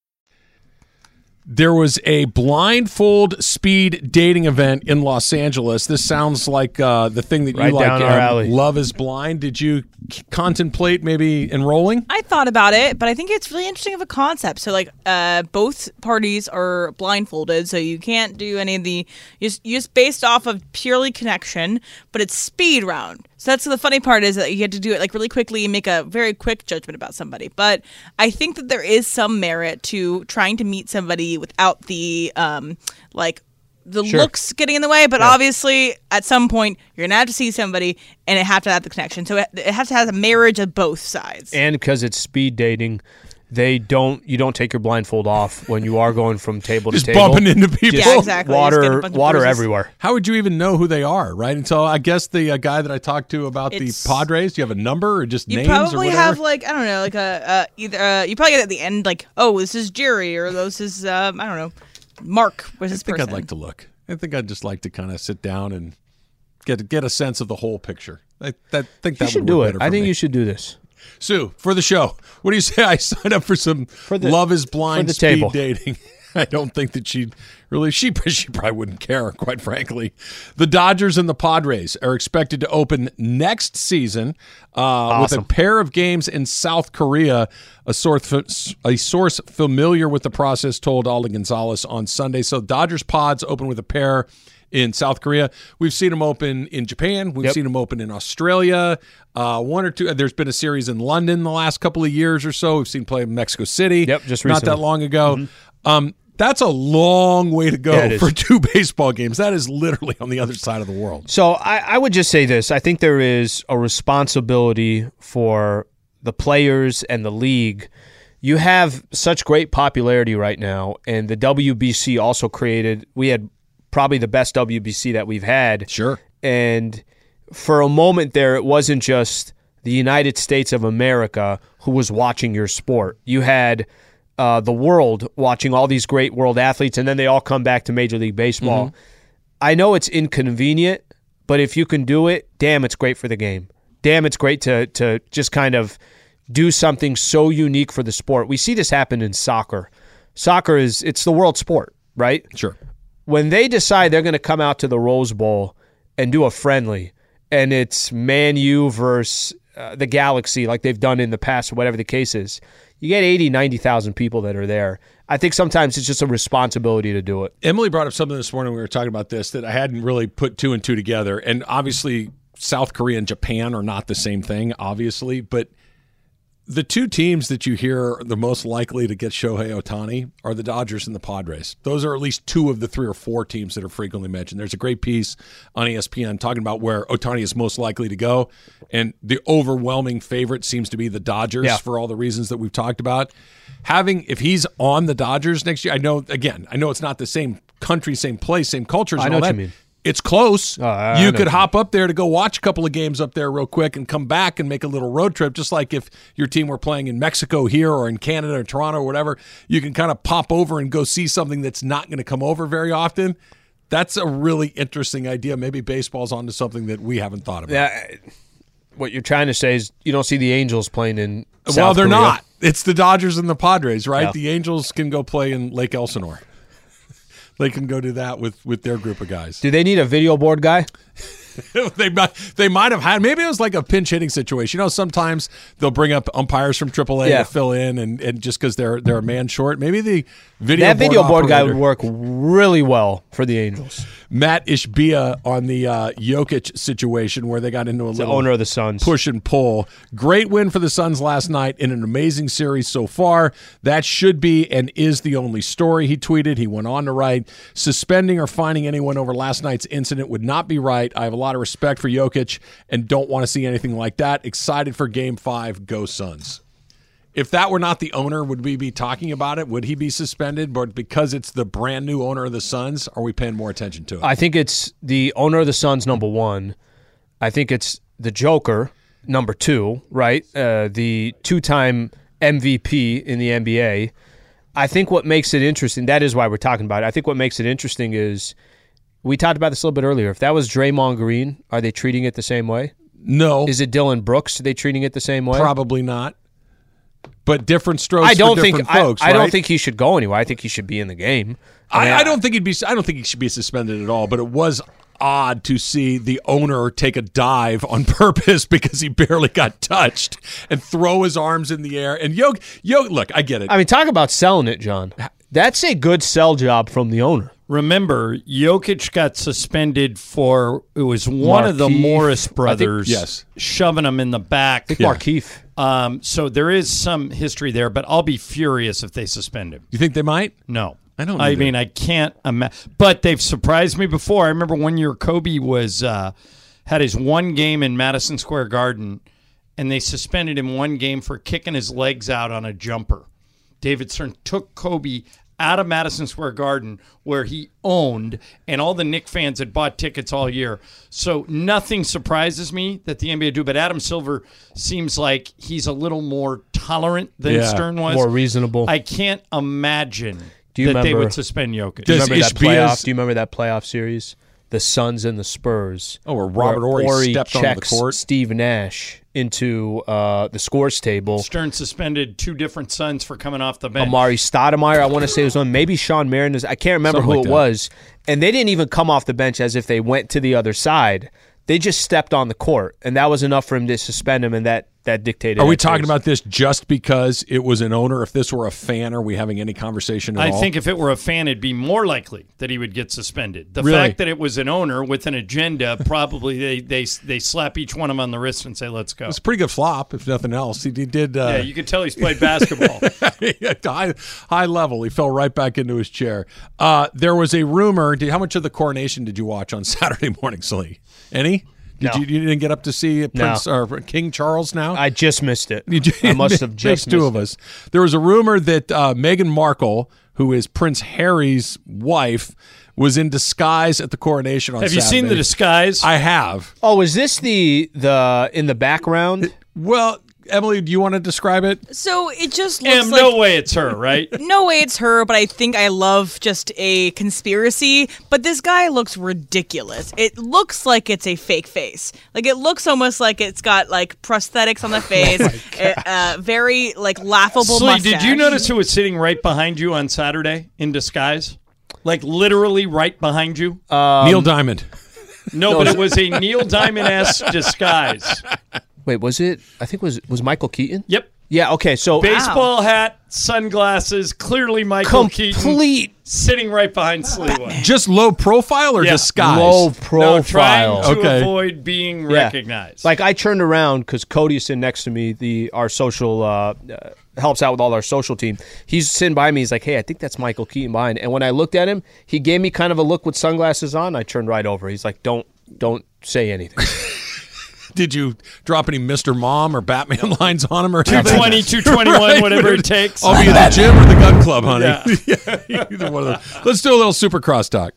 There was a blindfold speed dating event in Los Angeles. This sounds like uh, the thing that you Right like. down our um, alley. Love is Blind. Did you c- contemplate maybe enrolling? I thought about it, but I think it's really interesting of a concept. So, like, uh, both parties are blindfolded, so you can't do any of the. Just, just based off of purely connection, but it's speed round. So that's the funny part is that you had to do it like really quickly and make a very quick judgment about somebody. But I think that there is some merit to trying to meet somebody without the um like the Sure. looks getting in the way. But obviously, at some point, you're gonna have to see somebody, and it have to have the connection. So it, it has to have a marriage of both sides. And because it's speed dating, they don't you don't take your blindfold off when you are going from table Just to table. bumping into people. Yeah, exactly. Just get a Water bunch water bruises. everywhere. How would you even know who they are, right? Until I guess the uh, guy that I talked to about It's- the Padres. Do you have a number or just You names or probably whatever? have like I don't know, like a uh, either uh, you probably get at the end like, oh, this is Jerry or this is um, I don't know, Mark was I this think person. I'd like to look. I think I'd just like to kind of sit down and get get a sense of the whole picture. I that, think that You should would do work it. better I think me. you should do this. Sue, for the show, what do you say? I sign up for some the- Love is Blind for speed table. dating. I don't think that she'd really. She she probably wouldn't care, quite frankly. The Dodgers and the Padres are expected to open next season uh, with a pair of games in South Korea. A source a source familiar with the process told Alden Gonzalez on Sunday. So Dodgers Pods open with a pair in South Korea. We've seen them open in Japan. We've Yep. seen them open in Australia. Uh, one or two. There's been a series in London the last couple of years or so. We've seen play in Mexico City. Yep, just not that long ago. Um, that's a long way to go Yeah, for two baseball games. That is literally on the other side of the world. So I, I would just say this. I think there is a responsibility for the players and the league. You have such great popularity right now, and the WBC also created. We had probably the best WBC that we've had. Sure. And for a moment there, it wasn't just the United States of America who was watching your sport. You had uh, the world watching all these great world athletes, and then they all come back to Major League Baseball. I know it's inconvenient, but if you can do it, damn, it's great for the game. Damn, it's great to to just kind of do something so unique for the sport. We see this happen in soccer. Soccer is it's the world sport, right? Sure. When they decide they're going to come out to the Rose Bowl and do a friendly, and it's Man U versus uh, the Galaxy, like they've done in the past, whatever the case is, you get 80, 90,000 people that are there. I think sometimes it's just a responsibility to do it. Emily brought up something this morning. We were talking about this that I hadn't really put two and two together. And obviously, South Korea and Japan are not the same thing, obviously, but the two teams that you hear are the most likely to get Shohei Ohtani are the Dodgers and the Padres. Those are at least two of the three or four teams that are frequently mentioned. There's a great piece on ESPN talking about where Ohtani is most likely to go, and the overwhelming favorite seems to be the Dodgers Yeah. for all the reasons that we've talked about. Having if he's on the Dodgers next year, I know again, I know it's not the same country, same place, same cultures. I know all what that. you mean. It's close. Oh, I- you could hop up there to go watch a couple of games up there real quick and come back and make a little road trip. Just like if your team were playing in Mexico here or in Canada or Toronto or whatever, you can kind of pop over and go see something that's not going to come over very often. That's a really interesting idea. Maybe baseball's onto something that we haven't thought about. Yeah, what you're trying to say is you don't see the Angels playing in. well, they're Korea. not. It's the Dodgers and the Padres, right? Yeah. The Angels can go play in Lake Elsinore. They can go do that with with their group of guys. Do they need a video board guy? they might they might have had maybe it was like a pinch hitting situation. You know, sometimes they'll bring up umpires from AAA Yeah. to fill in, and, and just because they're they're a man short, maybe the video that video board guy would work really well for the Angels. Matt Ishbia on the uh, Jokic situation where they got into a The little owner of the Suns. push and pull. Great win for the Suns last night in an amazing series so far. That should be and is the only story. He tweeted. He went on to write, "Suspending or fining anyone over last night's incident would not be right. I have a lot of respect for Jokic and don't want to see anything like that. Excited for Game Five. Go Suns." If that were not the owner, would we be talking about it? Would he be suspended? But because it's the brand new owner of the Suns, are we paying more attention to it? I think it's the owner of the Suns, number one. I think it's the Joker, number two, right? Uh, the two time MVP in the NBA. I think what makes it interesting, that is why we're talking about it. I think what makes it interesting is we talked about this a little bit earlier. If that was Draymond Green, are they treating it the same way? no, Is it Dillon Brooks? Are they treating it the same way? probably not. But different strokes. I don't for think different I, folks, I don't think he should go anywhere. I think he should be in the game. I, mean, I don't think he'd be. I don't think he should be suspended at all. But it was odd to see the owner take a dive on purpose because he barely got touched and throw his arms in the air. And Yo, Yo, look, I get it. I mean, talk about selling it, John. That's a good sell job from the owner. Remember, Jokic got suspended for it was one of the Morris I think- brothers yes. shoving him in the back. I think Markieff. Um, so there is some history there, but I'll be furious if they suspend him. you think they might? No. I don't I either. mean, I can't imagine. But they've surprised me before. I remember one year Kobe was uh, had his one game in Madison Square Garden, and they suspended him one game for kicking his legs out on a jumper. David Stern took Kobe out of Madison Square Garden, where he owned, and all the Knick fans had bought tickets all year. So nothing surprises me that the NBA do. But Adam Silver seems like he's a little more tolerant than Yeah, Stern was, more reasonable. I can't imagine Do you that they would suspend Jokic. Do you remember that playoff? Do you remember that playoff series? The Suns and the Spurs. Oh, where Robert Horry stepped onto the court. Steve Nash into uh, the scores table. Stern suspended two different Suns for coming off the bench. Amar'e Stoudemire, I want to say was on. Maybe Shawn Marion. is- I can't remember Something who like it that. was. And they didn't even come off the bench as if they went to the other side. They just stepped on the court, and that was enough for him to suspend him, and that that dictated. Are we talking about this just because it was an owner? If this were a fan, are we having any conversation at I all? think if it were a fan, it'd be more likely that he would get suspended. The Really? fact that it was an owner with an agenda, probably they, they they slap each one of them on the wrist and say, "Let's go." it's a pretty good flop, if nothing else. He, he did. Uh, Yeah, you could tell he's played basketball. at high, high level. He fell right back into his chair. Uh, there was a rumor. Did, how much of the coronation did you watch on Saturday morning, Slee? Any? Did No. you, you didn't get up to see Prince or King Charles now? I just missed it. You ju- I must have Makes just two missed of us. There was a rumor that uh, Meghan Markle, who is Prince Harry's wife, was in disguise at the coronation on Have you seen the disguise? I have. Oh, is this the the in the background? Well, Emily, do you want to describe it? So it just looks Em, like no way it's her, right? no way it's her, but I think I love just a conspiracy. But this guy looks ridiculous. It looks like it's a fake face. Like it looks almost like it's got like prosthetics on the face. a, uh, very like laughable Slee, mustache. did you notice who was sitting right behind you on Saturday in disguise? Like literally right behind you? Um, Neil Diamond. no, but it was a Neil Diamond esque disguise. Wait, was it? I think it was was Michael Keaton. Yep. Yeah. Okay. So Baseball hat, sunglasses, clearly Michael Keaton, Complete sitting right behind Sliwa. Just low profile or Yeah. disguise? low No, profile. trying to Okay. avoid being Yeah. recognized. Like I turned around because Cody's sitting next to me. The our social uh, uh, helps out with all our social team. He's sitting by me. He's like, "Hey, I think that's Michael Keaton behind." And when I looked at him, he gave me kind of a look with sunglasses on. I turned right over. He's like, "Don't, don't say anything." Did you drop any Mr. Mom or Batman lines on him or anything? 220, 221, whatever it takes. I'll be at the gym or the gun club, honey. Yeah. either one of those. Let's do a little supercross talk.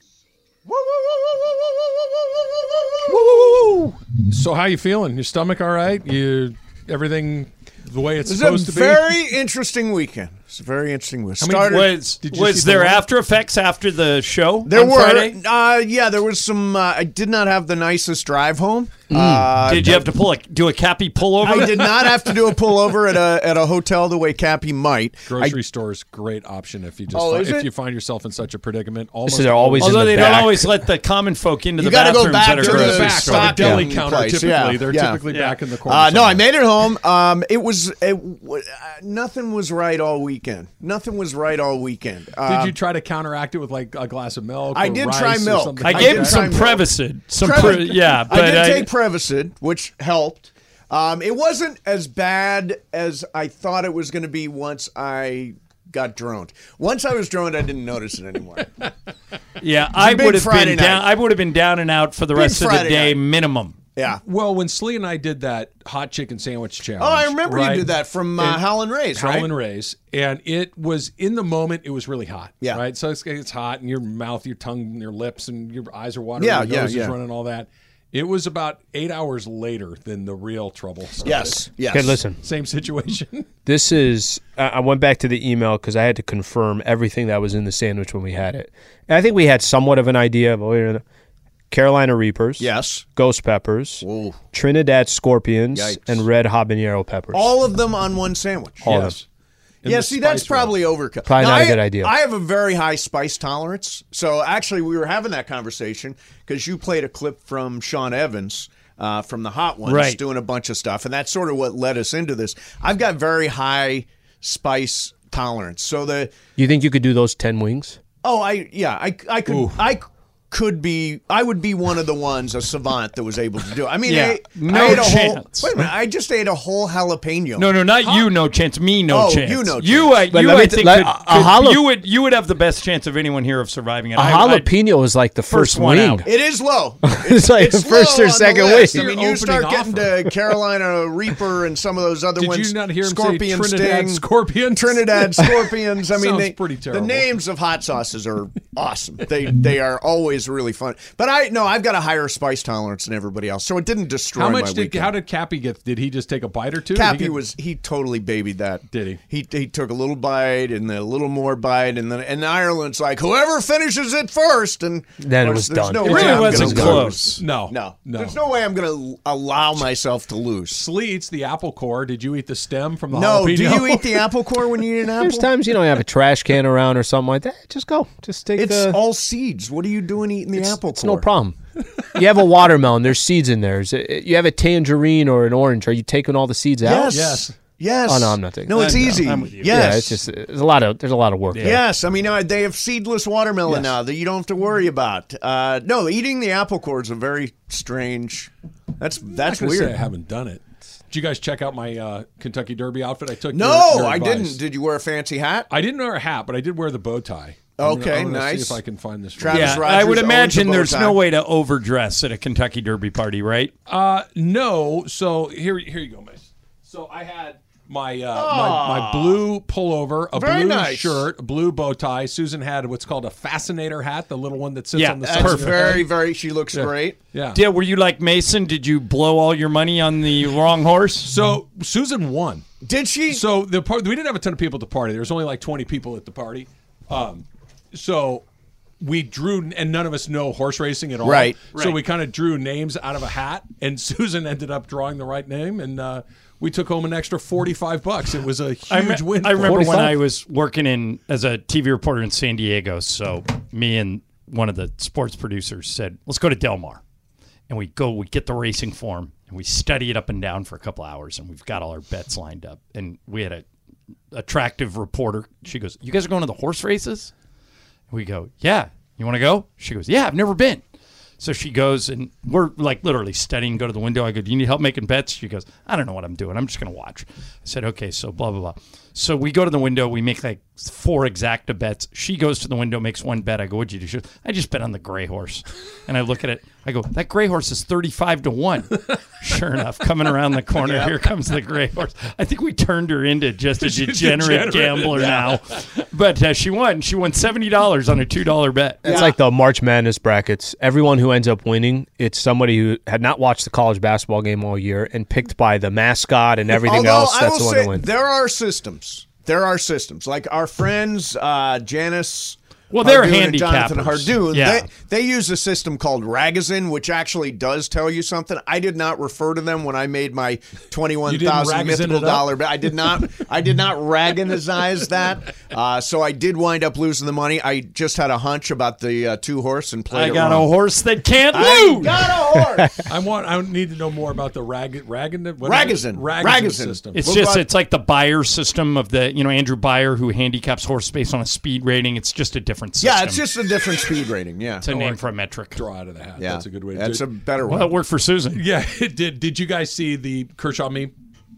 So how you feeling? Your stomach all right? You everything the way it's It supposed to be? very interesting weekend. It's a very interesting weekend. How many- Started, Was, Did you was see the there after effects after the show? there on were, Friday? uh, yeah, there was some. Uh, I did not have the nicest drive home. Uh, Did you have to pull a do a cappy pullover? I did not have to do a pullover at a at a hotel the way Cappy might. Grocery stores great option if you just Oh, fi- if it? you find yourself in such a predicament. Almost they're always in Although the they don't back. always let the common folk into You the got to bathrooms go back that are to They're in the the back, grocery by the store. deli stocking counter. place. Typically, Yeah, they're yeah. typically Yeah. back in the corner. Uh, no, I made it home. Um, it was it, uh, nothing was right all weekend. Nothing was right all weekend. Did Um, you try to counteract it with like a glass of milk? I or did rice try milk. I I gave him some. Prevacid. Some Previ- yeah, but I did I, take Prevacid, which helped. Um, it wasn't as bad as I thought it was going to be once I got droned. Once I was droned, I didn't notice it anymore. yeah, I would have Friday been down. I would have been down and out for the Big rest of the day night. minimum. Yeah. Well, when Slee and I did that hot chicken sandwich challenge. Oh, I remember right? you did that from uh, And- Howlin' Rays, right? Howlin' Rays, and it was in the moment. It was really hot. Yeah. Right. So it's, it's hot, and your mouth, your tongue, your lips, and your eyes are watering. Yeah, your yeah, nose is yeah. running, all that. It was about eight hours later than the real trouble. Started. Yes. Yes. Okay, listen. Same situation. This is. I I went back to the email because I had to confirm everything that was in the sandwich when we had it. And I think we had somewhat of an idea of oh, Carolina Reapers, Yes. Ghost Peppers, Ooh. Trinidad Scorpions, Yikes. and Red Habanero Peppers. All of them on one sandwich. All of them. Yes. In yeah, the see, that's spice probably overkill. Probably Now, not a I- good idea. I have a very high spice tolerance. So actually, we were having that conversation because you played a clip from Sean Evans uh, from the Hot Ones Right. doing a bunch of stuff, and that's sort of what led us into this. I've got very high spice tolerance. So the You think you could do those ten wings? oh, I yeah, I I could I could be I would be one of the ones a savant that was able to do. it. I mean, Yeah, I, no I ate a whole, chance. Wait a minute, I just ate a whole jalapeno. No, no, not you. No chance. Me, no Oh, chance. you no You, uh, you, let me I t- think let- could- a could- jala- you would you would have the best chance of anyone here of surviving it. A I- I- jalapeno is like the first, First one wing. out. It is low. It's like the first or second list. wing. I mean, you start opening getting to Carolina Reaper and some of those other Did ones. you not hear him say Scorpion Trinidad Sting, Scorpions? Trinidad Scorpions. I mean, Sounds they, pretty the names of hot sauces are awesome. They they are always really fun. But I no, I've got a higher spice tolerance than everybody else, so it didn't destroy How my much did weekend. how did Cappy get? Did he just take a bite or two? Did he Cappy get- was he totally babied that. Did he? He he took a little bite and then a little more bite and then and Ireland's like whoever finishes it first and Then it was there's done. No It really wasn't close. lose. No, No, no. There's no way I'm going to allow myself to lose. Slee eats the apple core. Did you eat the stem from the No, jalapeno? do you eat the apple core when you eat an apple? There's times you don't have a trash can around or something like that. Just go. Just take It's the. all seeds. What are you doing eating the apple it's core? no problem. you have a watermelon. There's seeds in there. You have a tangerine or an orange. Are you taking all the seeds out? Yes. Yes. Yes. Oh no, I'm not taking. No, it's I'm- easy. I'm with you. Yes. Yeah, it's just there's a lot of there's a lot of work. there. Yes, I mean uh, they have seedless watermelon Yes. now that you don't have to worry about. Uh, no, eating the apple core is a very strange. That's that's not gonna say weird. I haven't done it. Did you guys check out my uh, Kentucky Derby outfit? I took. No, your- your I didn't. Did you wear a fancy hat? I didn't wear a hat, but I did wear the bow tie. I'm Okay, gonna, I'm nice. See if I can find this. Travis yeah, Rogers I would imagine there's no way to overdress at a Kentucky Derby party, right? Uh, no. So here, here you go, Mace. So I had my uh, my, my blue pullover, a Very blue nice. shirt, a blue bow tie. Susan had what's called a fascinator hat, the little one that sits Yeah, on the that's side. That's of her very head. very. She looks great. Yeah. Yeah, were you like Mason? Did you blow all your money on the wrong horse? So Susan won. Did she? So the part we didn't have a ton of people at the party. There was only like twenty people at the party. Um, so we drew, and none of us know horse racing at all. Right. So Right. we kind of drew names out of a hat, and Susan ended up drawing the right name, and uh, we took home an extra forty-five bucks. It was a huge I, me- win. I remember us. when I was working in as a TV reporter in San Diego. So me and one of the sports producers said, "Let's go to Del Mar," and we go. We get the racing form and we study it up and down for a couple hours, and we've got all our bets lined up. And we had a attractive reporter. She goes, "You guys are going to the horse races?" We go, "Yeah." You want to go? She goes, "Yeah, I've never been." So she goes, and we're like literally studying. Go to the window. I go, "Do you need help making bets?" She goes, "I don't know what I'm doing. I'm just going to watch." I said, "Okay." So blah blah blah. So we go to the window. We make like four exacta bets. She goes to the window, makes one bet. I go, "What'd you do?" She goes, "I just bet on the gray horse." And I look at it. I go, "That gray horse is thirty-five to one." sure enough, coming around the corner, Yeah. here comes the gray horse. I think we turned her into just a degenerate degenerate. gambler Yeah. now. But uh, she won. She won seventy dollars on a two dollar bet. It's like the March Madness brackets. Everyone who ends up winning, it's somebody who had not watched the college basketball game all year and picked by the mascot and everything Although else. I That's will the one say, to win. There are systems. There are systems. Like our friends uh, Janice. Well, they're Hardoon and Jonathan. Hardoon. Yeah. They, they use a system called Ragozin, which actually does tell you something. I did not refer to them when I made my twenty-one You didn't thousand Ragozin mythical dollar bet. I did not. I did not Raganize that. Uh, so I did wind up losing the money. I just had a hunch about the uh, two horse and played. I got wrong. a horse that can't I lose. got a horse. I want. I need to know more about the rag raggin what is? Ragozin. Ragozin Ragozin. system. It's We'll just go- it's like the Beyer system of the you know Andrew Beyer who handicaps horse based on a speed rating. It's just a different system. Yeah, it's just a different speed rating. Yeah, it's a name for a metric. Draw out of the hat. Yeah. That's a good way. to That's do a it. better Well, one. it worked for Susan. Yeah, it did. Did you guys see the Kershaw meme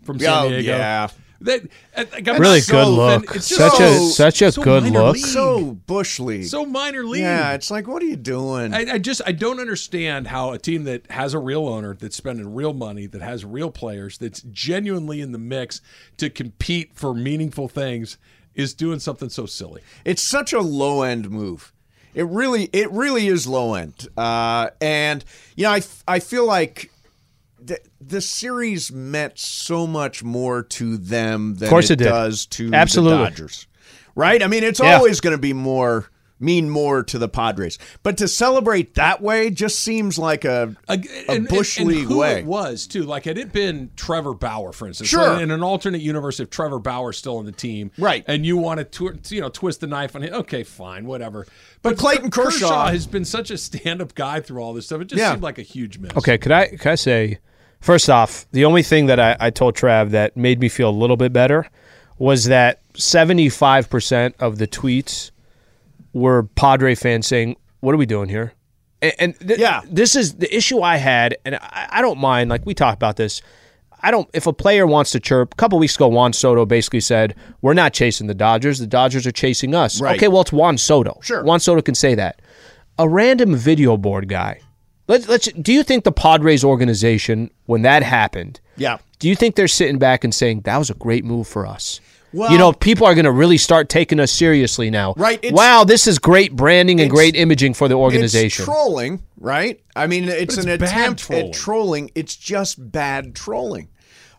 from San Oh, Diego? yeah. That uh, like, I'm Really so- good and look. it's just Such a such a so good minor look. league. So bush league. So minor league. Yeah, it's like, what are you doing? I, I just I don't understand how a team that has a real owner that's spending real money that has real players that's genuinely in the mix to compete for meaningful things is doing something so silly. It's such a low end move. It really, it really is low end. Uh, and you know, I, f- I feel like the, the series meant so much more to them than course it, it does to Absolutely. the Dodgers. Right? I mean, it's Yeah. always going to be more mean more to the Padres. But to celebrate that way just seems like a a, and, bush and- and league who way. It was too. Like had it been Trevor Bauer, for instance, Sure. in an alternate universe, if Trevor Bauer's still on the team, Right. and you want to tw- you know twist the knife on him, okay, fine, whatever. But Clayton Ker- Kershaw- has been such a stand-up guy through all this stuff. It just Yeah. seemed like a huge miss. Okay, could I could I say first off, the only thing that I, I told Trav that made me feel a little bit better was that seventy five percent of the tweets were Padre fans saying, "What are we doing here?" And, and th- Yeah. this is the issue I had, and I, I don't mind. Like we talked about this. I don't. If a player wants to chirp, a couple weeks ago, Juan Soto basically said, "We're not chasing the Dodgers. The Dodgers are chasing us." Right. Okay, well, it's Juan Soto. Sure. Juan Soto can say that. A random video board guy. Let's let's. Do you think the Padres organization, when that happened, Yeah. do you think they're sitting back and saying that was a great move for us? Well- you know, people are going to really start taking us seriously now. Right, wow, this is great branding and great imaging for the organization. It's trolling, right? I mean, it's, it's an attempt trolling. at trolling. It's just bad trolling.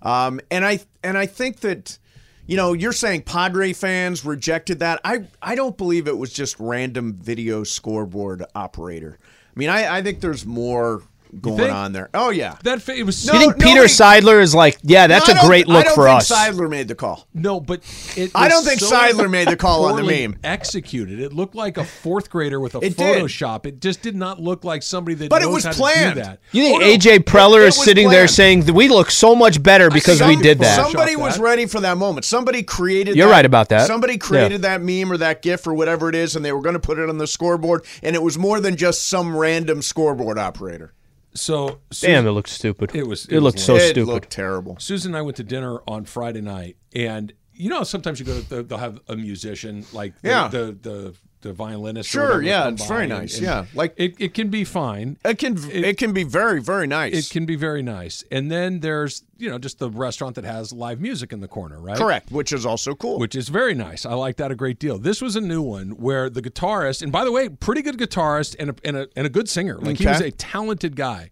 Um, and I and I think that you know you're saying Padre fans rejected that. I I don't believe it was just random video scoreboard operator. I mean, I, I think there's more going on there. Oh yeah. That fa- it was No, you think Peter nobody- Seidler is like, yeah, that's I a don't- great look I don't for think us. Seidler made the call. No, but it I was don't think so Seidler made the call on the poorly meme. Executed. It looked like a fourth grader with a It did. Photoshop. It just did not look like somebody that But it knows was how to planned. do that. You think Oh, no. AJ Preller It- is it was sitting there planned. saying that we look so much better because we Some- did that? Somebody Shot was that. ready for that moment. Somebody created. You're that- right about that. Somebody Yeah. created that meme or that GIF or whatever it is, and they were going to put it on the scoreboard, and it was more than just some random scoreboard operator. So Damn, it looked stupid. It was- It, it was looked so it stupid. looked terrible. Susan and I went to dinner on Friday night, and you know sometimes you go to the, they'll have a musician like the, Yeah. the the the violinist. Sure, yeah, it's very nice, and yeah, like- it, it can be fine. It can it, can be very very nice. It can be very nice, and then there's you know just the restaurant that has live music in the corner, right? correct, which is also cool. which is very nice. I like that a great deal. This was a new one where the guitarist, and by the way, pretty good guitarist and a, and a, and a good singer. Like he was a talented guy.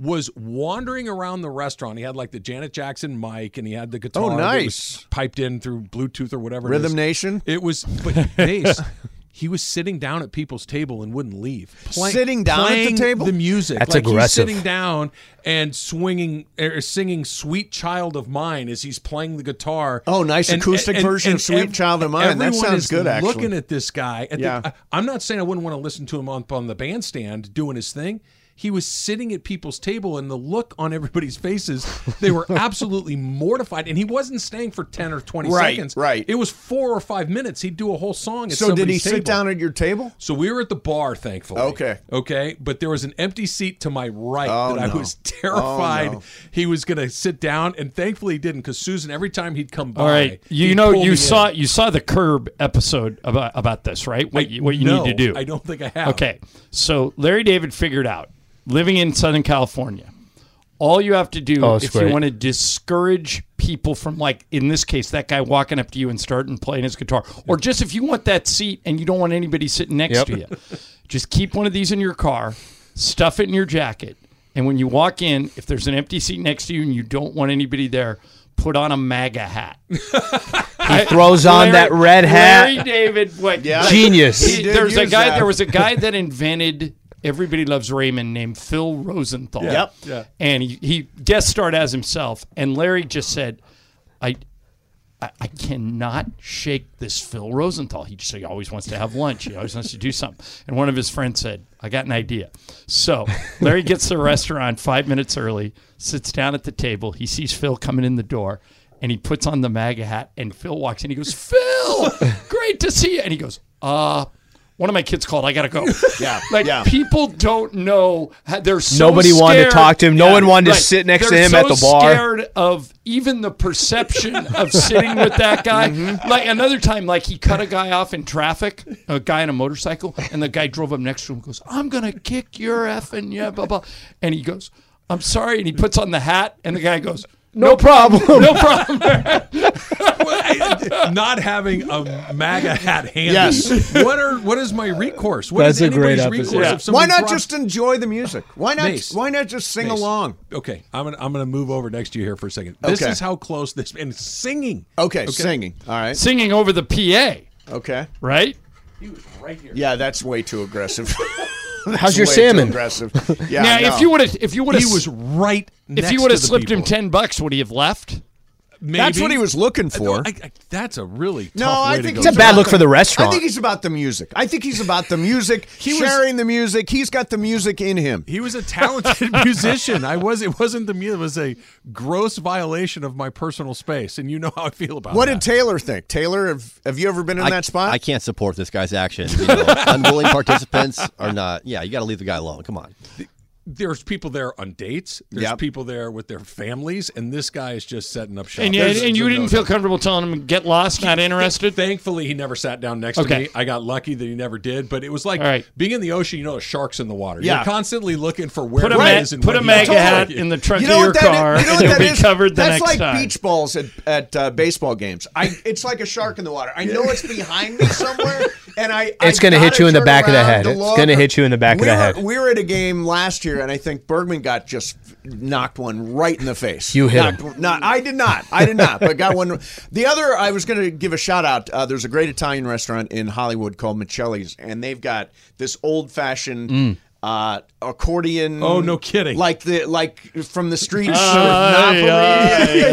Was wandering around the restaurant. He had like the Janet Jackson mic, and he had the guitar Oh, nice. was piped in through Bluetooth or whatever. Rhythm is. Nation. It was, but bass. He was sitting down at people's table and wouldn't leave. Play- Sitting down at the table? the music. That's like aggressive. He's sitting down and swinging, or singing "Sweet Child of Mine" as he's playing the guitar. Oh, nice acoustic version of Sweet Child of Mine. That sounds is good, actually. Looking at this guy, at the- Yeah. I, I'm not saying I wouldn't want to listen to him up on the bandstand doing his thing. He was sitting at people's table, and the look on everybody's faces, they were absolutely mortified. And he wasn't staying for ten or twenty Right, seconds. right. It was four or five minutes. He'd do a whole song. At So did he somebody's sit down at your table? So we were at the bar, thankfully. Okay. Okay. But there was an empty seat to my right Oh, that I was terrified Oh, no. he was going to sit down, and thankfully he didn't because Susan, every time he'd come by, All right, you know you saw in. you saw the Curb episode about about this, right? What you, what you no, need to do? I don't think I have. Okay, so Larry David figured out living in Southern California. All you have to do Oh, it's if you want to discourage people from, like in this case, that guy walking up to you and starting playing his guitar, or just if you want that seat and you don't want anybody sitting next Yep. to you, just keep one of these in your car, stuff it in your jacket, and when you walk in, if there's an empty seat next to you and you don't want anybody there, put on a MAGA hat. He throws on that red hat. Larry David, what? Yeah. Genius. He did There's a guy. that. There was a guy that invented Everybody Loves Raymond named Phil Rosenthal. Yep. Yeah. And he, he guest starred as himself. And Larry just said, I. I I cannot shake this Phil Rosenthal. He just he always wants to have lunch. He always wants to do something. And one of his friends said, "I got an idea." So Larry gets to the restaurant five minutes early, sits down at the table. He sees Phil coming in the door, and he puts on the MAGA hat. And Phil walks in. He goes, "Phil, great to see you." And he goes, "Uh." One of my kids called. I gotta go. Yeah, like yeah. people don't know. how- They're so Nobody wanted to talk to him. No one wanted to sit next to They're him at the bar. Scared of even the perception of sitting with that guy. Mm-hmm. Like another time, like he cut a guy off in traffic, a guy on a motorcycle, and the guy drove up next to him. and Goes, "I'm gonna kick your effing yeah, blah blah," and he goes, "I'm sorry," and he puts on the hat, and the guy goes. No problem. No problem. not having a MAGA hat handy. Yes. What are what is my recourse? What That's is a great episode. recourse Yeah. if Why not drops- just enjoy the music? Why not? Mace. Why not just sing Mace. along? Okay, I'm gonna I'm gonna move over next to you here for a second. This Okay. is how close this and singing. Okay, singing. All right. Singing over the PA, Okay. right? He was right here. Yeah, that's way too aggressive. How's your salmon? aggressive. Yeah. now, no. if you would have, if you would have, He was right. if you would have to the slipped him ten bucks, would he have left? Maybe. That's what he was looking for. I, I, that's a really tough No, way I to think go. It's a bad about look for the restaurant. I think he's about the music. I think he's about the music, was- sharing the music. He's got the music in him. He was a talented musician. I was. It wasn't the music. It was a gross violation of my personal space, and you know how I feel about it. What that. did Taylor think? Taylor, have, have you ever been in I, that spot? I can't support this guy's action. You know, unwilling participants are not. Yeah, you got to leave the guy alone. Come on. There's people there on dates. There's Yep. people there with their families, and this guy is just setting up shop. And, you, There's- and you there's didn't no feel doubt. comfortable telling him get lost, not interested. Thankfully, he never sat down next to me. I got lucky that he never did. But it was like All right. being in the ocean. You know, there's sharks in the water. Yeah. You're constantly looking for where Put a, it ma- and put a when MAGA you- hat in the trunk You know of your what that is? car, You know and what you'll that be is? covered the That's next like time. beach balls at, at uh, baseball games. I it's like a shark in the water. I know it's behind me somewhere, and I It's gonna hit you in the back of the head. It's gonna hit you in the back of the head. We were at a game last year, and I think Bergman got just knocked one right in the face. You hit not, him. Not, I did not. I did not. But got one. The other, I was going to give a shout out. Uh, there's a great Italian restaurant in Hollywood called Miceli's, and they've got this old fashioned. Uh, accordion. Oh, no kidding. Like the like from the streets Ay, of Napoli.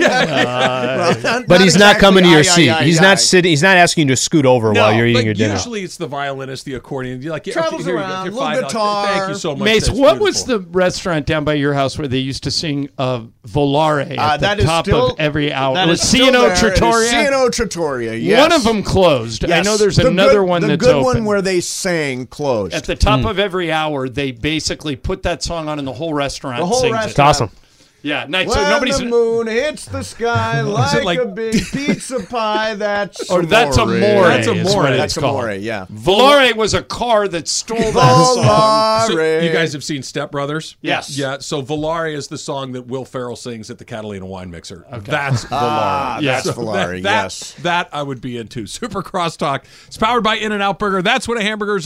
ay, Well, not- But he's not coming to your Aye, seat. aye, he's aye, not aye. sitting. He's not asking you to scoot over while you're eating your dinner. usually it's the violinist, the accordion. You're like, yeah, Travels okay, here around, you little You're guitar. Thank you so much. Mace, That's what was the restaurant down by your house where they used to sing uh, Volare Uh, at that the top still- of every hour? that it was is still C&O there. It is Trattoria. C&O Trattoria, yes. One of them closed. I know there's The another good- one the good one where they sang closed. At the top of every hour, they basically put that song on, and the whole restaurant The whole sings restaurant. It's awesome. Yeah, nice. when So nobody's. the moon hits the sky like, like- a big pizza pie, that's Or that's amore. amore. That's is amore. That's called. amore, yeah. Volare was a car that stole that song. So you guys have seen Step Brothers? Yes. Yeah. So Volare is the song that Will Ferrell sings at the Catalina Wine Mixer. That's Volare. Ah, Yeah. that's So Volare, that, yes. That I would be into. Super Crosstalk. It's powered by In-N-Out Burger. That's what a hamburger's